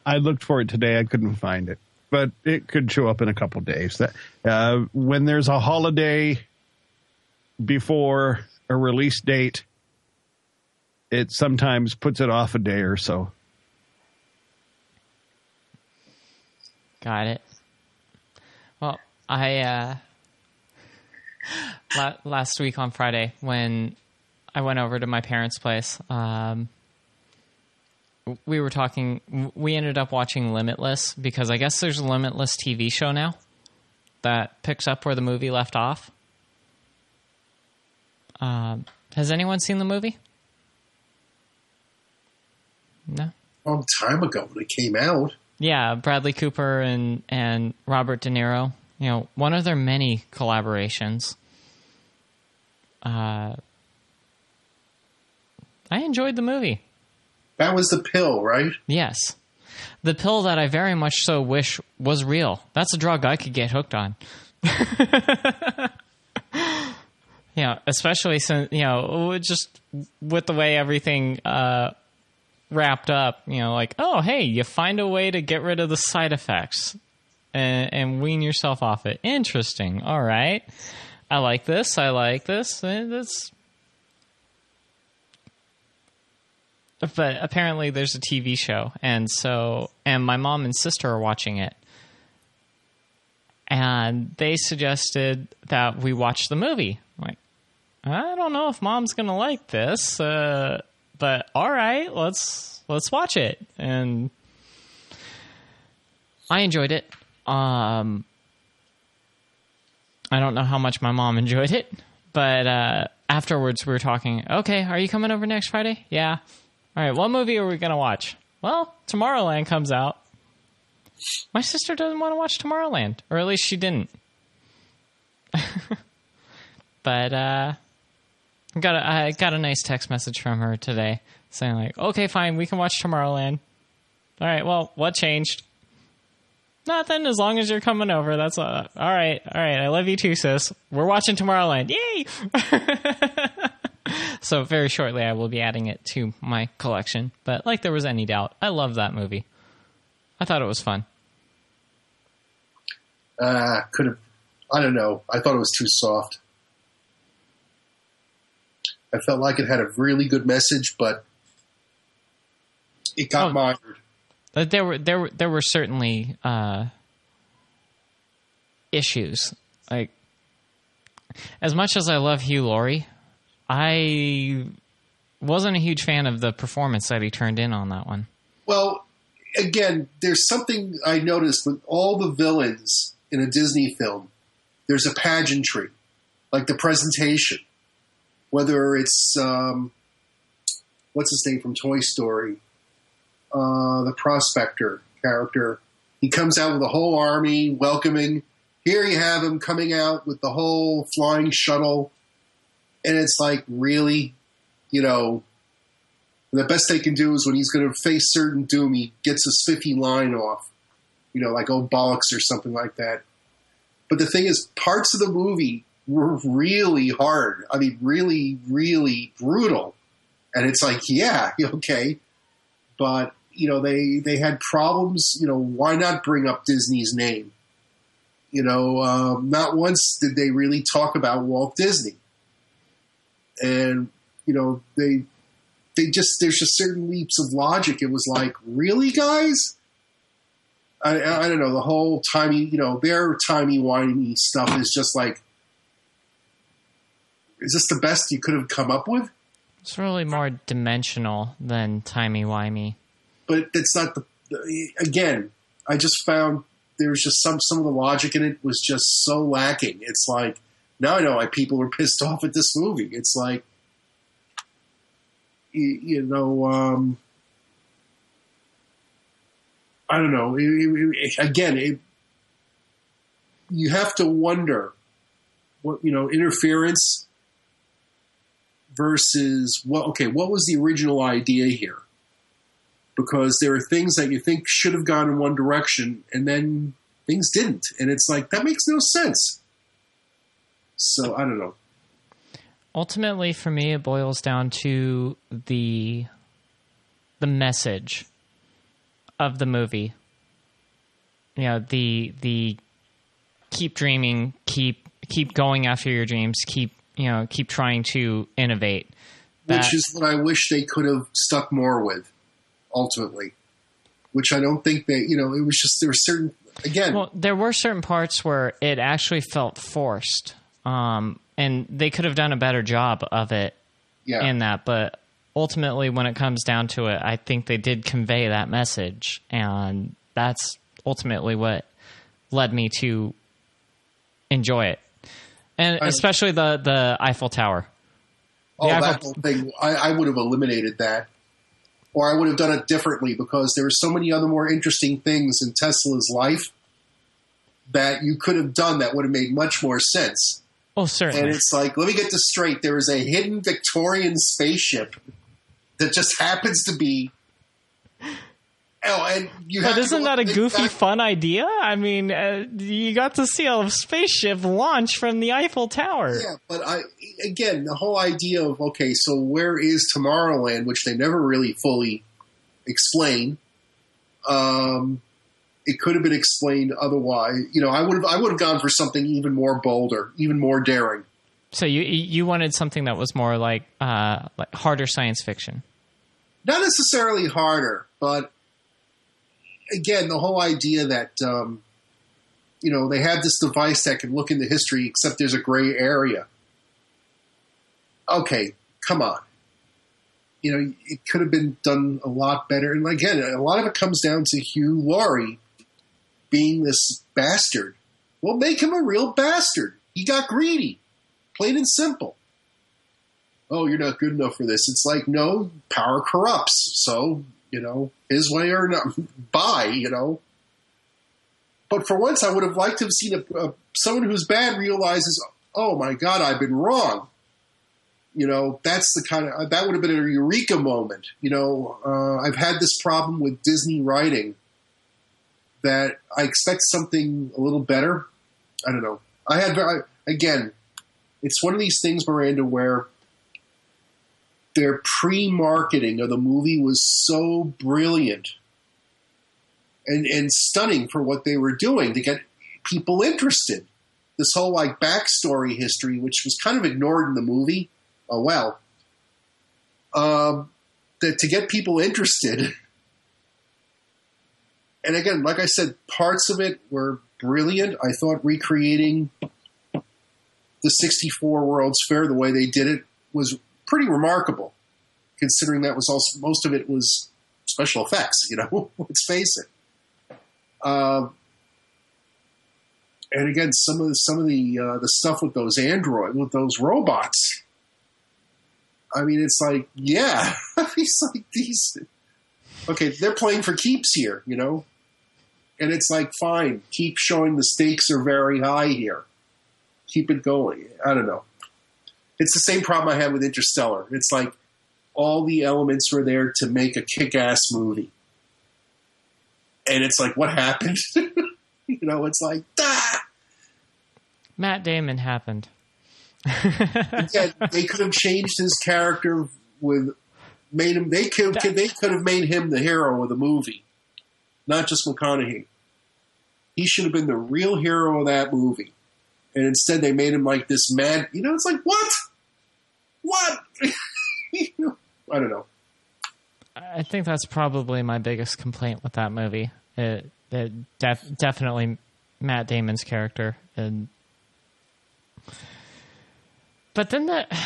I looked for it today. I couldn't find it, but it could show up in a couple days. That uh, when there's a holiday before a release date, it sometimes puts it off a day or so. Got it. Well, I uh, la- last week on Friday when I went over to my parents' place, um, we were talking. We ended up watching Limitless because I guess there's a Limitless TV show now that picks up where the movie left off. Um, has anyone seen the movie? No. Long time ago when it came out. Yeah, Bradley Cooper and and Robert De Niro. You know, one of their many collaborations. Uh, I enjoyed the movie. That was the pill, right? Yes, the pill that I very much so wish was real. That's a drug I could get hooked on. yeah, especially since you know, just with the way everything uh, wrapped up, you know, like, oh, hey, you find a way to get rid of the side effects and, and wean yourself off it. Interesting. All right. I like this. I like this. Eh, That's. But apparently, there's a TV show, and so, and my mom and sister are watching it, and they suggested that we watch the movie. I'm like, I don't know if mom's gonna like this. Uh, but all right, let's let's watch it. And I enjoyed it. Um, I don't know how much my mom enjoyed it, but uh, afterwards we were talking. Okay, are you coming over next Friday? Yeah. All right, what movie are we gonna watch? Well, Tomorrowland comes out. My sister doesn't want to watch Tomorrowland, or at least she didn't. but uh, got a, I got a nice text message from her today saying like, "Okay, fine, we can watch Tomorrowland." All right, well, what changed? Nothing. As long as you're coming over, that's uh, all right. All right, I love you too, sis. We're watching Tomorrowland. Yay! so very shortly, I will be adding it to my collection. But like there was any doubt, I love that movie. I thought it was fun. Uh, could have. I don't know. I thought it was too soft. I felt like it had a really good message, but it got Oh. mired. There were there were there were certainly uh, issues. Like as much as I love Hugh Laurie, I wasn't a huge fan of the performance that he turned in on that one. Well, again, there's something I noticed with all the villains in a Disney film. There's a pageantry, like the presentation. Whether it's um, what's his name from Toy Story, uh, the prospector character. He comes out with a whole army welcoming. Here you have him coming out with the whole flying shuttle, and it's like really, you know, the best they can do is when he's going to face certain doom, he gets a spiffy line off, you know, like "oh bollocks" or something like that. But the thing is, parts of the movie were really hard. I mean, really, really brutal. And it's like, yeah, okay, but you know, they they had problems. You know, why not bring up Disney's name? You know, um, not once did they really talk about Walt Disney, and you know, they they just there's just certain leaps of logic. It was like, really, guys? I, I don't know. The whole timey, you know, their timey wimey stuff is just like, is this the best you could have come up with? It's really more dimensional than timey wimey. But it's not the. Again, I just found there was just some some of the logic in it was just so lacking. It's like now I know why people were pissed off at this movie. It's like you, you know, um, I don't know. It- it- it- again, it, you have to wonder what you know interference versus what. Okay, what was the original idea here? Because there are things that you think should have gone in one direction, and then things didn't, and it's like that makes no sense. So I don't know. ultimately for me it boils down to the the message of the movie you know the the keep dreaming keep keep going after your dreams keep you know keep trying to innovate That- which is what I wish they could have stuck more with, ultimately. Which I don't think they, you know, it was just there were certain again. Well, there were certain parts where it actually felt forced, um, and they could have done a better job of it yeah, in that. But ultimately, when it comes down to it, I think they did convey that message, and that's ultimately what led me to enjoy it, and especially the the Eiffel Tower. oh, yeah, that whole thing. I, I would have eliminated that, or I would have done it differently because there were so many other more interesting things in Tesla's life that you could have done that would have made much more sense. Oh, certainly. And it's like, let me get this straight. There is a hidden Victorian spaceship that just happens to be. Oh, and you. But to isn't go that a goofy, back- fun idea? I mean, uh, you got to see a spaceship launch from the Eiffel Tower. Yeah, but I again the whole idea of okay, so where is Tomorrowland, which they never really fully explain. Um, it could have been explained otherwise. You know, I would have I would have gone for something even more bolder, even more daring. So you you wanted something that was more like uh, like harder science fiction. Not necessarily harder, but again, the whole idea that um, you know they have this device that can look into history, except there's a gray area. Okay, come on. You know, it could have been done a lot better. And again, a lot of it comes down to Hugh Laurie being this bastard. Well, make him a real bastard. He got greedy, plain and simple. Oh, you're not good enough for this. It's like, no, power corrupts. So, you know, his way or not, bye, you know. But for once, I would have liked to have seen a, a, someone who's bad realizes, oh my God, I've been wrong. You know, that's the kind of that would have been a eureka moment. You know, uh, I've had this problem with Disney writing that I expect something a little better. I don't know. I had I, again, it's one of these things, Miranda, where their pre-marketing of the movie was so brilliant and and stunning for what they were doing to get people interested. This whole like backstory history, which was kind of ignored in the movie. Oh well. Um, that to get people interested, and again, like I said, parts of it were brilliant. I thought recreating the 64 World's Fair the way they did it was pretty remarkable, considering that was also most of it was special effects. You know, let's face it. Um, and again, some of the, some of the uh, the stuff with those android with those robots. I mean, it's like, yeah, he's like these. Okay, they're playing for keeps here, you know, and it's like, fine, keep showing the stakes are very high here. Keep it going. I don't know. It's the same problem I had with Interstellar. It's like all the elements were there to make a kick-ass movie, and it's like, what happened? you know, it's like, ah! Matt Damon happened. yeah, they could have changed his character with made him. They could they could have made him the hero of the movie, not just McConaughey. He should have been the real hero of that movie, and instead they made him like this mad. You know, it's like what, what? I don't know. I think that's probably my biggest complaint with that movie. It, it def- definitely Matt Damon's character and but then that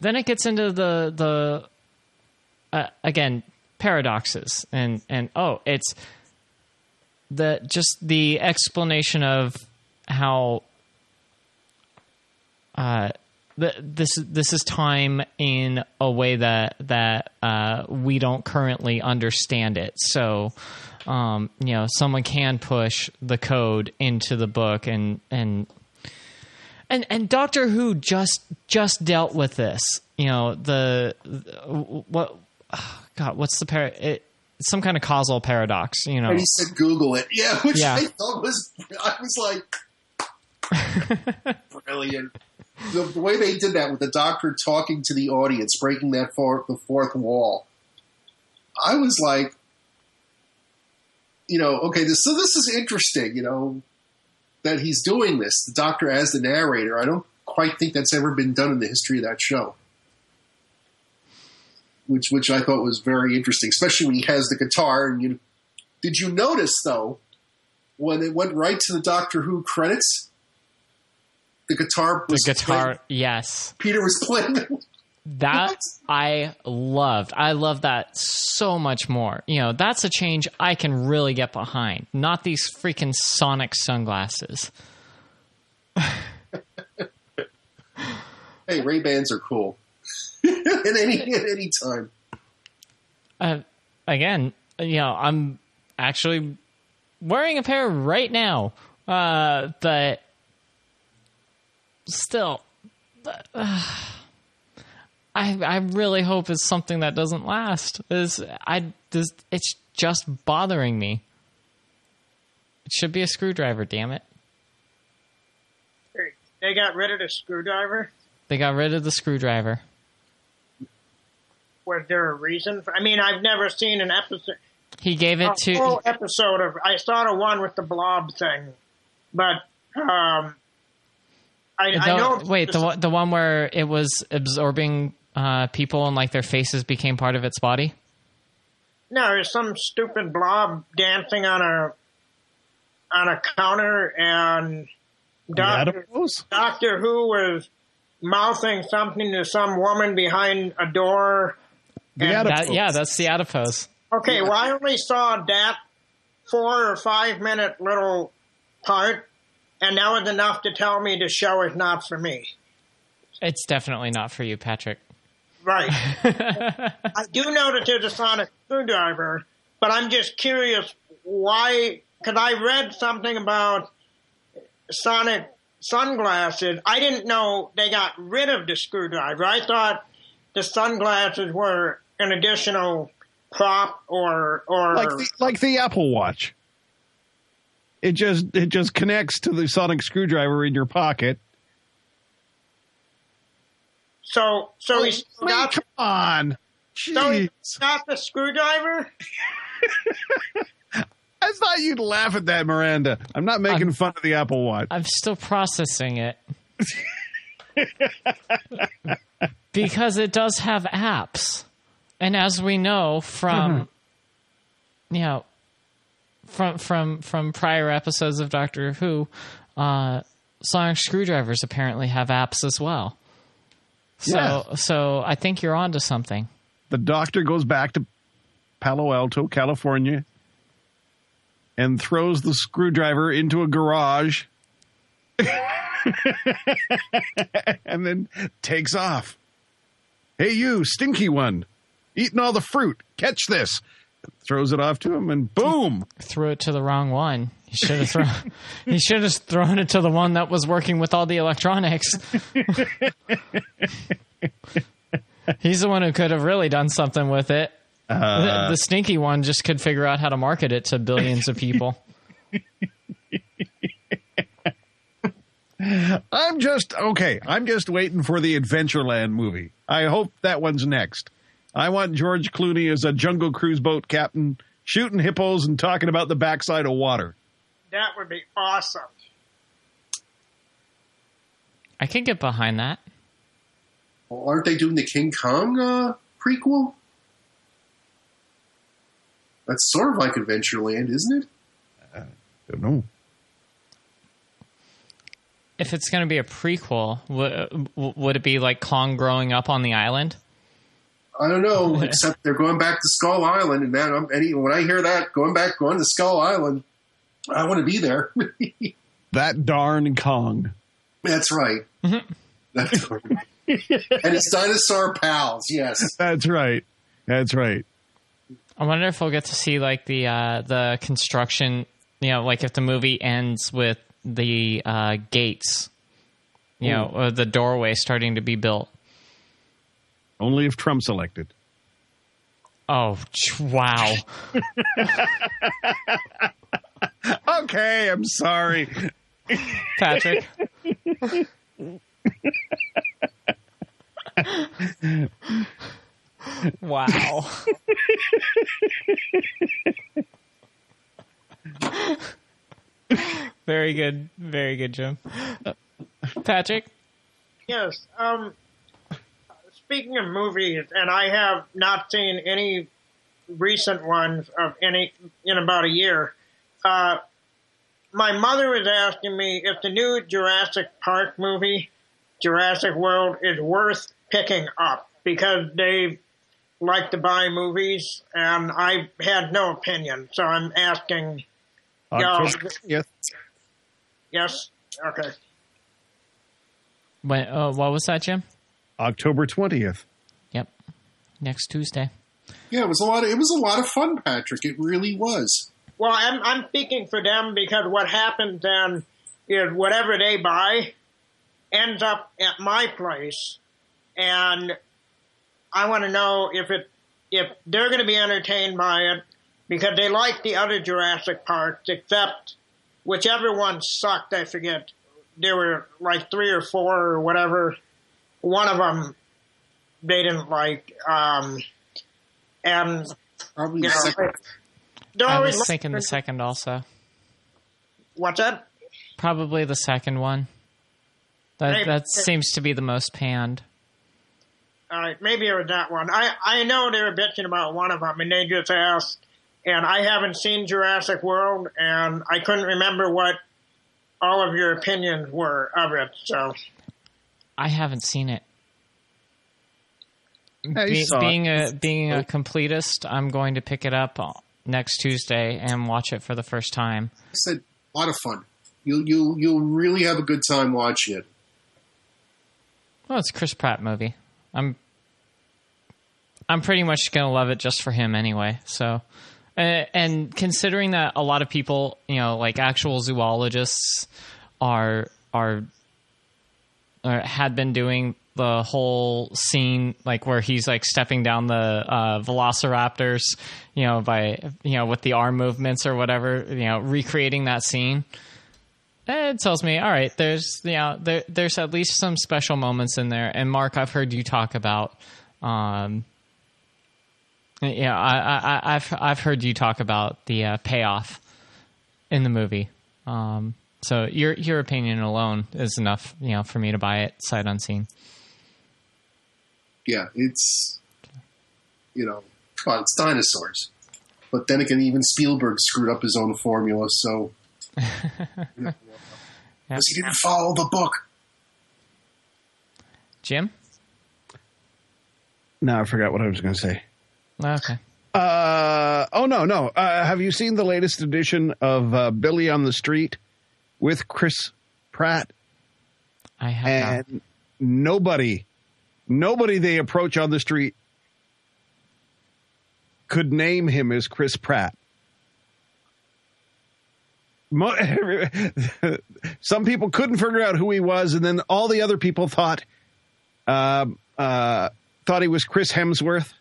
then it gets into the the uh, again paradoxes and and oh it's the just the explanation of how uh this this is time in a way that that uh, we don't currently understand it. So, um, you know, someone can push the code into the book, and and and and Doctor Who just just dealt with this. You know, the, what God, what's the par- it, some kind of causal paradox. You know, And he said, "Google it." Yeah, which Yeah. I thought was I was like brilliant. The, the way they did that with the doctor talking to the audience, breaking that fourth, the fourth wall, I was like, you know, okay, this, so this is interesting. You know, that he's doing this. The doctor as the narrator. I don't quite think that's ever been done in the history of that show. Which, which I thought was very interesting, especially when he has the guitar. And you, did you notice though, when it went right to the Doctor Who credits, the guitar the guitar. playing- Yes, Peter was playing. That I loved. I love that so much more. You know, that's a change I can really get behind. Not these freaking Sonic sunglasses. hey, Ray Bans are cool. at any at any time. Uh, again, you know, I'm actually wearing a pair right now. Uh, but still, uh, I I really hope it's something that doesn't last. Is I this it's just bothering me. It should be a screwdriver, damn it. They got rid of the screwdriver. They got rid of the screwdriver. Was there a reason? For, I mean, I've never seen an episode. He gave it a to full episode of. I saw the one with the blob thing, but um, I, the, I know. wait the one- the one where it was absorbing uh, people and like their faces became part of its body. No, there's some stupid blob dancing on a on a counter, and Doctor, Doctor Who was mouthing something to some woman behind a door. The And adipose. That, yeah, that's the adipose. Okay, well, I only saw that four or five minute little part, and that was enough to tell me the show is not for me. It's definitely not for you, Patrick. Right. I do know that there's a sonic screwdriver, but I'm just curious why, because I read something about sonic sunglasses. I didn't know they got rid of the screwdriver. I thought the sunglasses were an additional prop or, or, like the, like the Apple Watch. It just it just connects to the sonic screwdriver in your pocket. so, so I he's mean, got, come on. so he Jeez. got the screwdriver? I thought you'd laugh at that, Miranda. I'm not making I'm- fun of the Apple Watch. I'm still processing it. because it does have apps. And as we know from mm-hmm. you know, from from from prior episodes of Doctor Who, uh, sonic screwdrivers apparently have apps as well. So Yeah. so I think you're onto something. The doctor goes back to Palo Alto, California, and throws the screwdriver into a garage and then takes off. Hey, you, stinky one, eating all the fruit. Catch this. Throws it off to him, and boom. Threw it to the wrong one. He should have thrown. he should have thrown it to the one that was working with all the electronics. He's the one who could have really done something with it. the, uh, the stinky one just could figure out how to market it to billions of people. I'm just okay. I'm just waiting for the Adventureland movie. I hope that one's next. I want George Clooney as a jungle cruise boat captain, shooting hippos and talking about the backside of water. That would be awesome. I could get behind that. Well, aren't they doing the King Kong uh, prequel? That's sort of like Adventureland, isn't it? I don't know. If it's going to be a prequel, w- would it be like Kong growing up on the island? I don't know. except they're going back to Skull Island, and man, I'm, any, when I hear that going back, going to Skull Island, I want to be there. That darn Kong. That's right. That's right. and his dinosaur pals. Yes. That's right. That's right. I wonder if we'll get to see like the uh, the construction. You know, like if the movie ends with the uh, gates, you know, or the doorway starting to be built. Only if Trump's elected. Oh, ch- wow! Okay, I'm sorry. Patrick. wow. very good. Very good, Jim. Patrick? Yes. Um, speaking of movies, and I have not seen any recent ones of any in about a year. Uh, my mother was asking me if the new Jurassic Park movie, Jurassic World, is worth picking up because they like to buy movies, and I had no opinion. So I'm asking. October 20th. Yes. Okay. When, uh, what was that, Jim? October 20th. Yep. Next Tuesday. Yeah, it was a lot. Of, it was a lot of fun, Patrick. It really was. Well, I'm I'm speaking for them because what happens then is whatever they buy ends up at my place, and I want to know if it if they're going to be entertained by it because they like the other Jurassic Parks, except whichever one sucked. I forget. There were like three or four or whatever. One of them they didn't like, um, and Probably you know, second. they're I was thinking the second also. What's that? Probably the second one. That Maybe. that seems to be the most panned. All right, maybe it was that one. I, I know they were bitching about one of them, and they just asked, and I haven't seen Jurassic World, and I couldn't remember what all of your opinions were of it. So, I haven't seen it. Yeah, Be- saw it. being a being a completist, I'm going to pick it up next Tuesday and watch it for the first time. I said a lot of fun. You'll you'll you'll really have a good time watching it. Well, it's a Chris Pratt movie. I'm I'm pretty much gonna love it just for him anyway. So, uh, and considering that a lot of people, you know, like actual zoologists, are are or had been doing the whole scene like where he's like stepping down the uh, velociraptors, you know, by you know with the arm movements or whatever, you know, recreating that scene. It tells me, all right, there's you know, there, there's at least some special moments in there. And Mark, I've heard you talk about, um, yeah, I, I- I've I've heard you talk about the uh, payoff in the movie. Um, so your your opinion alone is enough, you know, for me to buy it sight unseen. Yeah, it's you know, come on, it's dinosaurs. But then again, even Spielberg screwed up his own formula, so because he didn't follow the book. Jim? No, I forgot what I was going to say. Okay. Uh, oh no, no. Uh, have you seen the latest edition of uh, Billy on the Street with Chris Pratt? I have not. And nobody, nobody they approach on the street could name him as Chris Pratt. Mo- Some people couldn't figure out who he was, and then all the other people thought, uh, uh, thought he was Chris Hemsworth.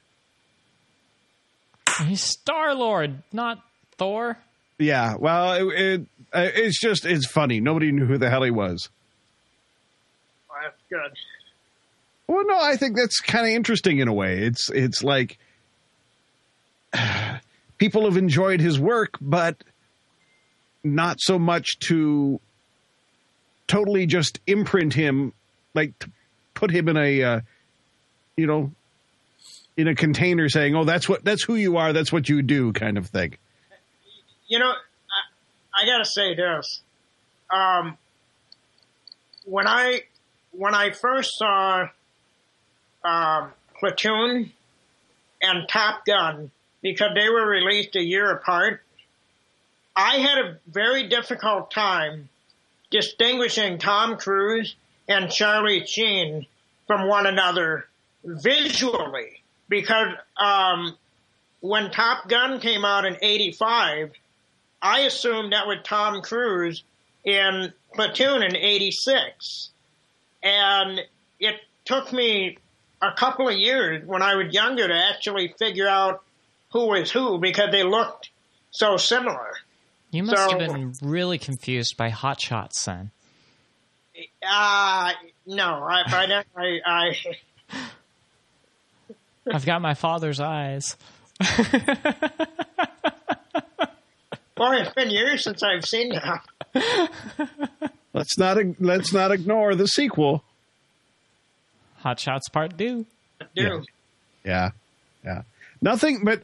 He's Star Lord, not Thor. Yeah, well, it, it, uh, it's just it's funny. Nobody knew who the hell he was. That's good. Well, no, I think that's kind of interesting in a way. It's it's like people have enjoyed his work, but not so much to totally just imprint him, like put him in a, uh, you know, in a container, saying, "Oh, that's what that's who you are. That's what you do," kind of thing. You know, I, gotta say this. Um, when I when I first saw um, Platoon and Top Gun, because they were released a year apart, I had a very difficult time distinguishing Tom Cruise and Charlie Sheen from one another visually because um, when Top Gun came out in '85, I assumed that was Tom Cruise in Platoon in '86, and it took me a couple of years when I was younger to actually figure out who was who because they looked so similar. You must So- have been really confused by Hot Shots son. Uh, no, I, I, don't- I, I, I've got my father's eyes. boy, it's been years since I've seen that. Let's not let's not ignore the sequel. Hot Shots Part 2. Dude, Yeah. Yeah. Nothing, but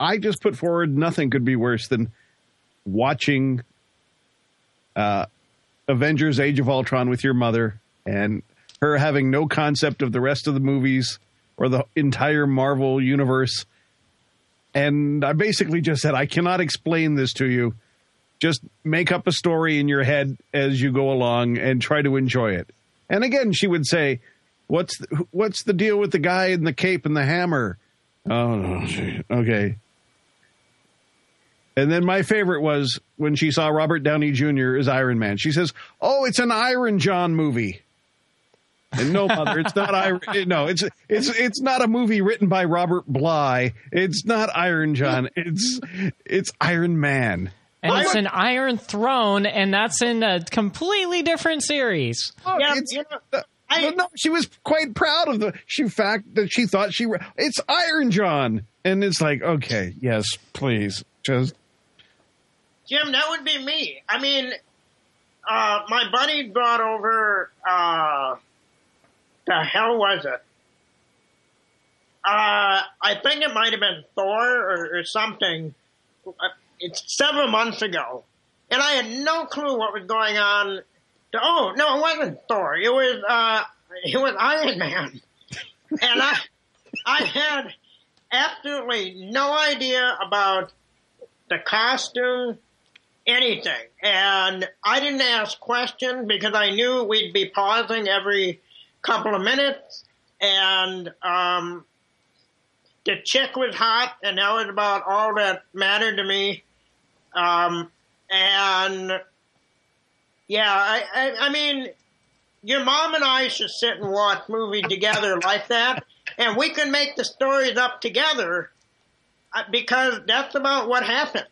I just put forward nothing could be worse than watching uh, Avengers Age of Ultron with your mother and her having no concept of the rest of the movies or the entire Marvel universe. And I basically just said, I cannot explain this to you. Just make up a story in your head as you go along and try to enjoy it. And again, she would say, What's the, what's the deal with the guy in the cape and the hammer? Oh okay. And then my favorite was when she saw Robert Downey Jr. as Iron Man. She says, "Oh, it's an Iron John movie." And no, mother, it's not Iron. No, it's it's it's not a movie written by Robert Bly. It's not Iron John. It's it's Iron Man. And I it's an Iron Throne, and that's in a completely different series. Oh, yeah, it's- you know, I- no, she was quite proud of the she fact that she thought she it's Iron John, and it's like, okay, yes, please, just Jim, that would be me. I mean, uh, my buddy brought over, uh, the hell was it? Uh, I think it might have been Thor or, or something. Uh, It's several months ago. And I had no clue what was going on. Oh, no, it wasn't Thor. It was, uh, it was Iron Man. and I, I had absolutely no idea about the costume, anything. And I didn't ask questions because I knew we'd be pausing every couple of minutes. And um, the chick was hot, and that was about all that mattered to me. Um, and yeah, I, I, I mean, your mom and I should sit and watch movies together like that, and we can make the stories up together uh, because that's about what happened.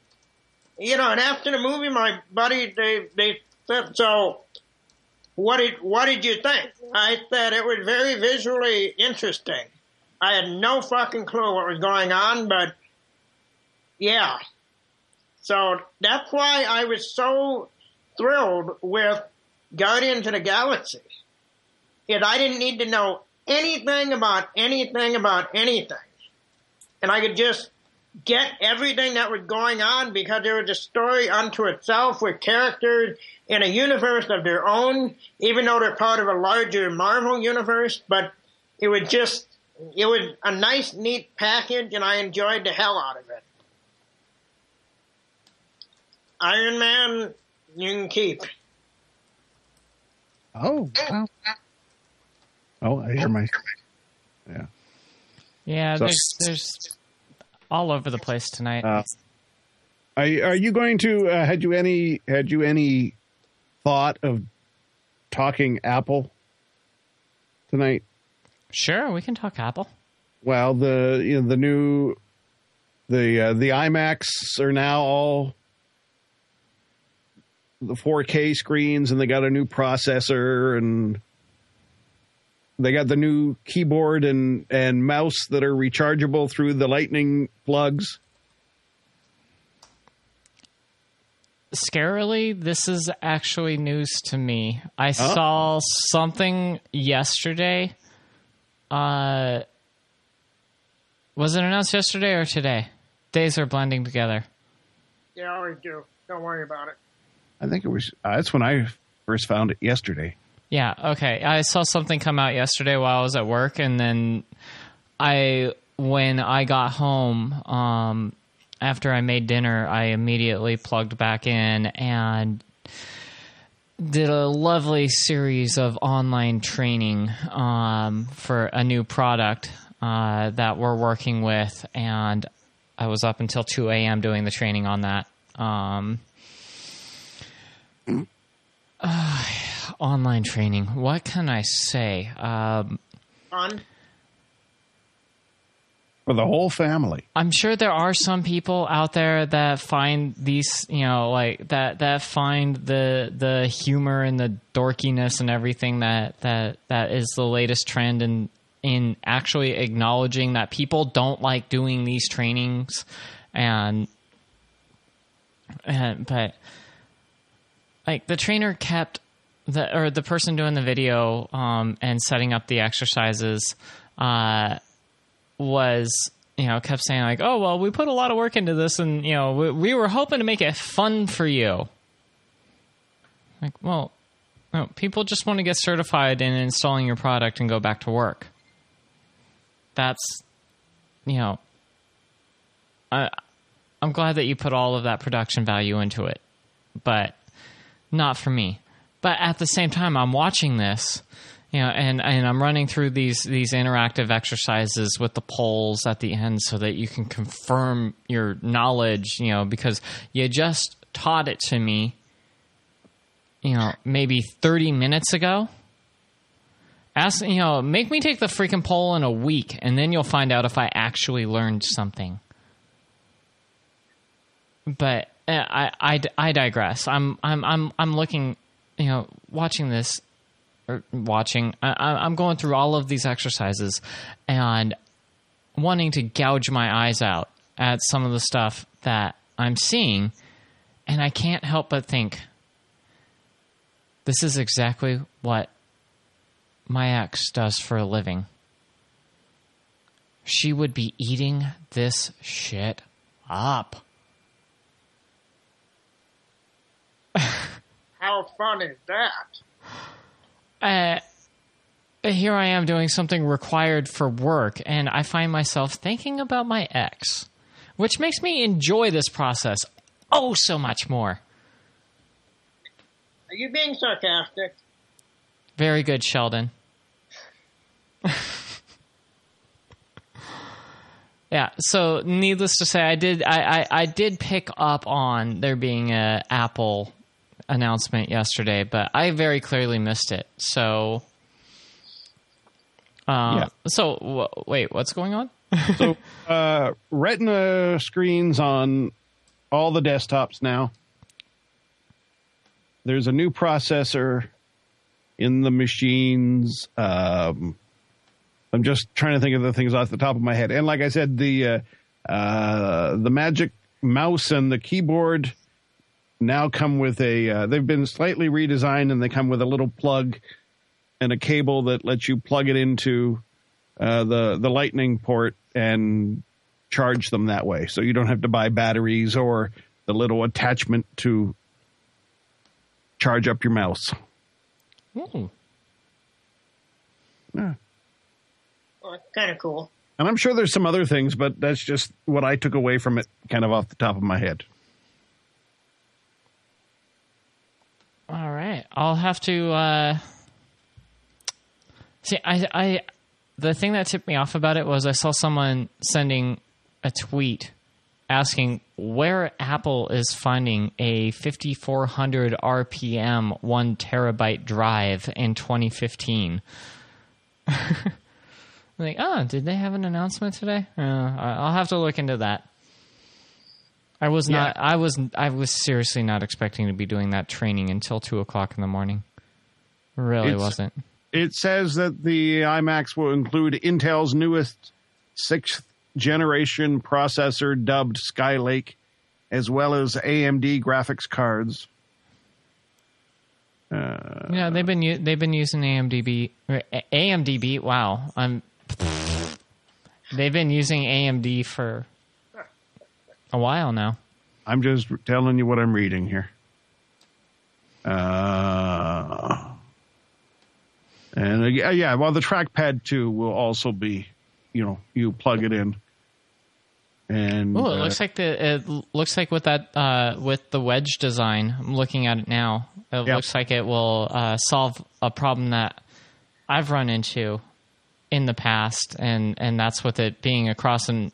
You know, and after the movie, my buddy they they said, "So, what did what did you think?" I said it was very visually interesting. I had no fucking clue what was going on, but yeah. So that's why I was so thrilled with Guardians of the Galaxy. Is I didn't need to know anything about anything about anything. And I could just get everything that was going on because it was a story unto itself with characters in a universe of their own, even though they're part of a larger Marvel universe. But it was just, it was a nice, neat package, and I enjoyed the hell out of it. Iron Man, you can keep. Oh, wow. oh, I hear my. Yeah. Yeah, So- there's there's all over the place tonight. Uh, are, are you going to? Uh, had you any? Had you any thought of talking Apple tonight? sure, we can talk Apple. Well, the you know, the new the uh, the iMacs are now all the 4K screens, and they got a new processor, and they got the new keyboard and and mouse that are rechargeable through the Lightning plugs. Scarily, this is actually news to me. I saw something yesterday. Uh, was it announced yesterday or today? Days are blending together. Yeah, I always do. Don't worry about it. I think it was. Uh, that's when I first found it yesterday. Yeah, okay. I saw something come out yesterday while I was at work, and then I, when I got home, um, after I made dinner, I immediately plugged back in and did a lovely series of online training um, for a new product uh, that we're working with, and I was up until 2 a.m. doing the training on that. Um, online training. What can I say? Um, Fun. For the whole family. I'm sure there are some people out there that find these, you know, like that that find the the humor and the dorkiness and everything that that that is the latest trend in in actually acknowledging that people don't like doing these trainings and and but like the trainer kept the or the person doing the video um and setting up the exercises uh was you know kept saying like oh well we put a lot of work into this and you know we, we were hoping to make it fun for you. Like well no, people just want to get certified in installing your product and go back to work. That's you know I, i'm glad that you put all of that production value into it but not for me but at the same time i'm watching this you know, and, and I'm running through these these interactive exercises with the polls at the end so that you can confirm your knowledge, you know, because you just taught it to me, you know, maybe 30 minutes ago. Ask, you know, make me take the freaking poll in a week, and then you'll find out if I actually learned something. But uh, I, I, I digress. I'm I'm I'm I'm looking, you know, watching this or watching. I, I'm going through all of these exercises and wanting to gouge my eyes out at some of the stuff that I'm seeing, and I can't help but think this is exactly what my ex does for a living. She would be eating this shit up. How fun is that? uh, here I am doing something required for work, and I find myself thinking about my ex, which makes me enjoy this process oh so much more. Are you being sarcastic? Very good, Sheldon. yeah. So, needless to say, I did. I, I, I did pick up on there being a Apple announcement yesterday, but I very clearly missed it. So, uh, Yeah. So, w- wait, what's going on? So, uh, Retina screens on all the desktops now. There's a new processor in the machines. Um, I'm just trying to think of the things off the top of my head. And like I said, the uh, uh, the Magic Mouse and the keyboard now come with a. Uh, they've been slightly redesigned, and they come with a little plug and a cable that lets you plug it into uh, the the Lightning port and charge them that way. So you don't have to buy batteries or the little attachment to charge up your mouse. Ooh. Yeah. Well, kind of cool. And I'm sure there's some other things, but that's just what I took away from it kind of off the top of my head. All right. I'll have to uh See, I I the thing that tipped me off about it was I saw someone sending a tweet asking where Apple is finding a 5400 RPM 1 terabyte drive in 2015. like, oh, did they have an announcement today? Uh, I'll have to look into that. I was Yeah. not. I was. I was seriously not expecting to be doing that training until two o'clock in the morning. Really It's- wasn't. It says that the iMacs will include Intel's newest sixth generation processor dubbed Skylake, as well as AMD graphics cards. Uh, Yeah, they've been u- they've been using AMDB or A- AMDB. Wow, I'm. They've been using AMD for a while now. I'm just telling you what I'm reading here. Uh, and uh, yeah, yeah, well, the trackpad too will also be, you know, you plug it in. And Oh, it uh, looks like the it looks like with that uh, with the wedge design. I'm looking at it now. It Yep. looks like it will uh, solve a problem that I've run into in the past, and and that's with it being across an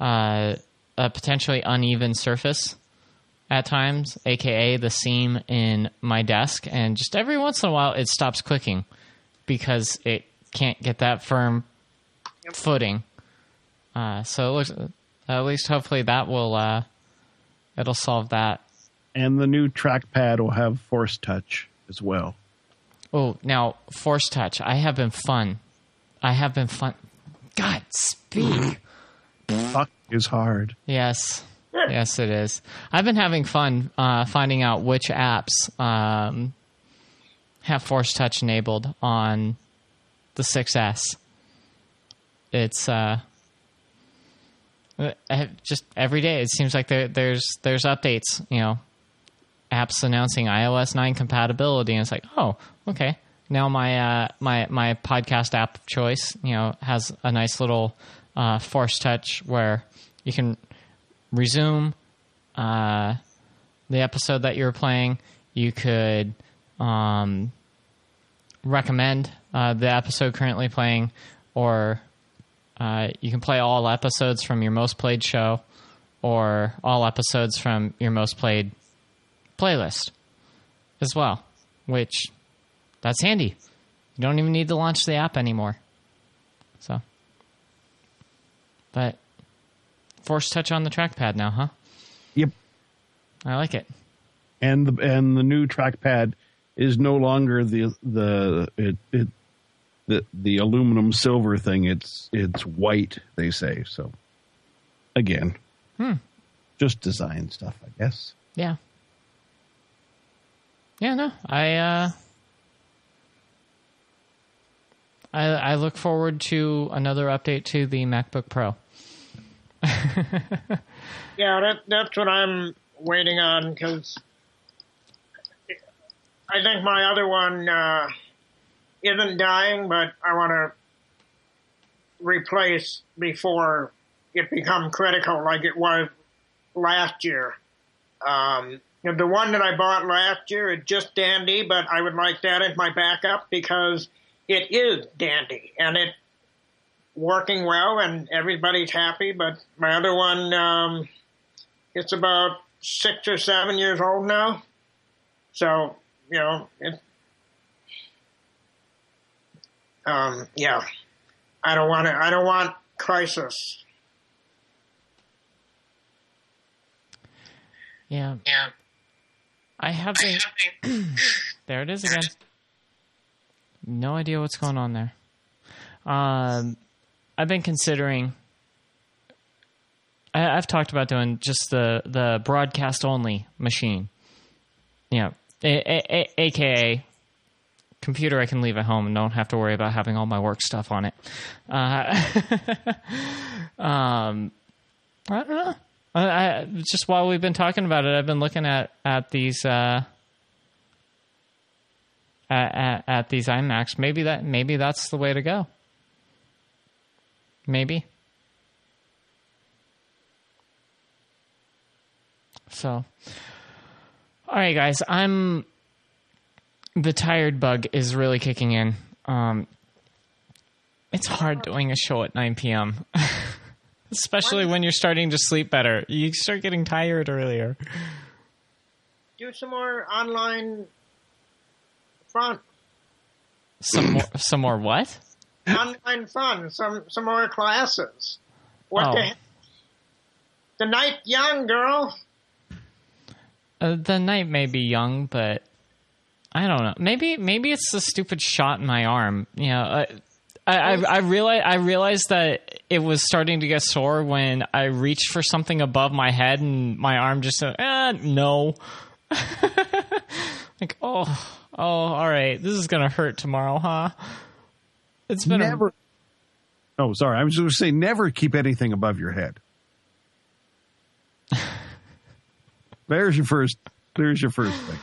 uh, a potentially uneven surface at times, aka the seam in my desk, and just every once in a while it stops clicking because it can't get that firm footing. Uh, so it looks at least hopefully that will uh, it'll solve that. and the new trackpad will have Force Touch as well. Oh, now force touch. I have been fun. I have been fun. God, speak. Fuck is hard. yes, yes, it is. I've been having fun uh, finding out which apps um, have force touch enabled on the 6S. It's uh, just every day. It seems like there, there's there's updates. You know, apps announcing iOS 9 compatibility, and it's like, oh, okay. Now my uh, my my podcast app of choice, you know, has a nice little uh, force touch where you can resume uh, the episode that you're playing. You could um, recommend uh, the episode currently playing, or uh, you can play all episodes from your most played show, or all episodes from your most played playlist as well, which that's handy. You don't even need to launch the app anymore. So, but force touch on the trackpad now, huh? Yep. I like it. And the and the new trackpad is no longer the the it, it the the aluminum silver thing. It's it's white. They say so. Again, just design stuff, I guess. Yeah. Yeah, no. I uh I I look forward to another update to the MacBook Pro. Yeah, that, that's what I'm waiting on because I think my other one uh, isn't dying, but I want to replace before it become critical like it was last year. Um, the one that I bought last year is just dandy, but I would like that as my backup because it is dandy and it working well and everybody's happy. But my other one, um, it's about six or seven years old now. So, you know, it, um, yeah, I don't want to, I don't want crisis. Yeah. Yeah. I have been There it is again. No idea what's going on there. Um, I've been considering. I, I've talked about doing just the the broadcast only machine. Yeah, a, a, aka computer I can leave at home and don't have to worry about having all my work stuff on it. Uh, um, I don't know. I, I, just while we've been talking about it, I've been looking at at these uh, at, at, at these iMacs. Maybe that maybe that's the way to go. Maybe. So, all right, guys. I'm the tired bug is really kicking in. Um, it's hard doing a show at 9 p.m. Especially when you're starting to sleep better. You start getting tired earlier. Do some more online front. Some more, some more what? Online fun. Some some more classes. What Oh. the? The night young girl. Uh, the night may be young, but I don't know. Maybe maybe it's the stupid shot in my arm. You know, uh, I I, I realize I realized that it was starting to get sore when I reached for something above my head and my arm just said, eh, no. like oh oh all right, this is gonna hurt tomorrow, huh? It's been a- Never. Oh, sorry. I was going to say never keep anything above your head. there's your first. There's your first thing.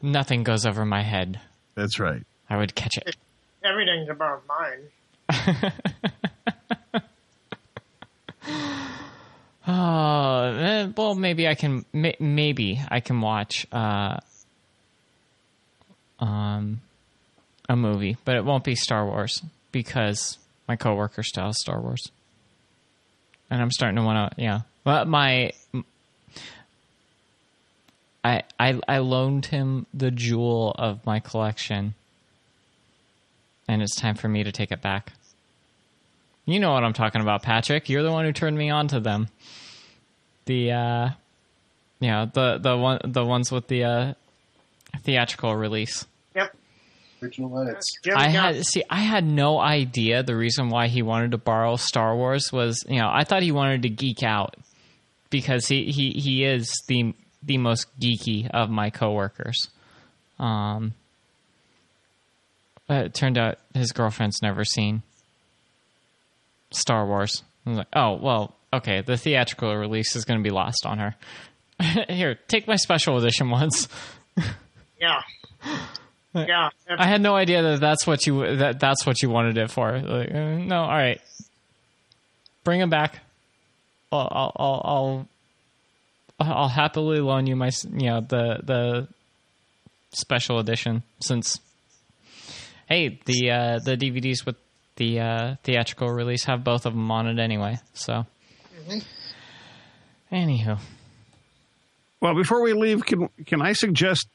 nothing goes over my head. That's right. I would catch it. Everything's above mine. Oh, eh, well, maybe I can. Maybe I can watch uh, um, a movie, but it won't be Star Wars because my coworker still has Star Wars, and I'm starting to want to. Yeah, but my. I, I I loaned him the jewel of my collection, and it's time for me to take it back. You know what I'm talking about, Patrick. You're the one who turned me on to them. The uh yeah, the the one the ones with the uh theatrical release. Yep. Original edits. I had see I had no idea the reason why he wanted to borrow Star Wars was, you know, I thought he wanted to geek out because he he he is the the most geeky of my coworkers. Um but it turned out his girlfriend's never seen Star Wars. I was like, "Oh, well, okay, the theatrical release is going to be lost on her." Here, take my special edition ones. yeah. Yeah. I had no idea that that's what you that that's what you wanted it for. Like, uh, no, all right, bring him back. I'll I'll I'll I'll, I'll happily loan you my s- you know the the special edition since hey the uh, the DVDs with the uh, theatrical release have both of them on it anyway. So, anywho, Well, before we leave, can can I suggest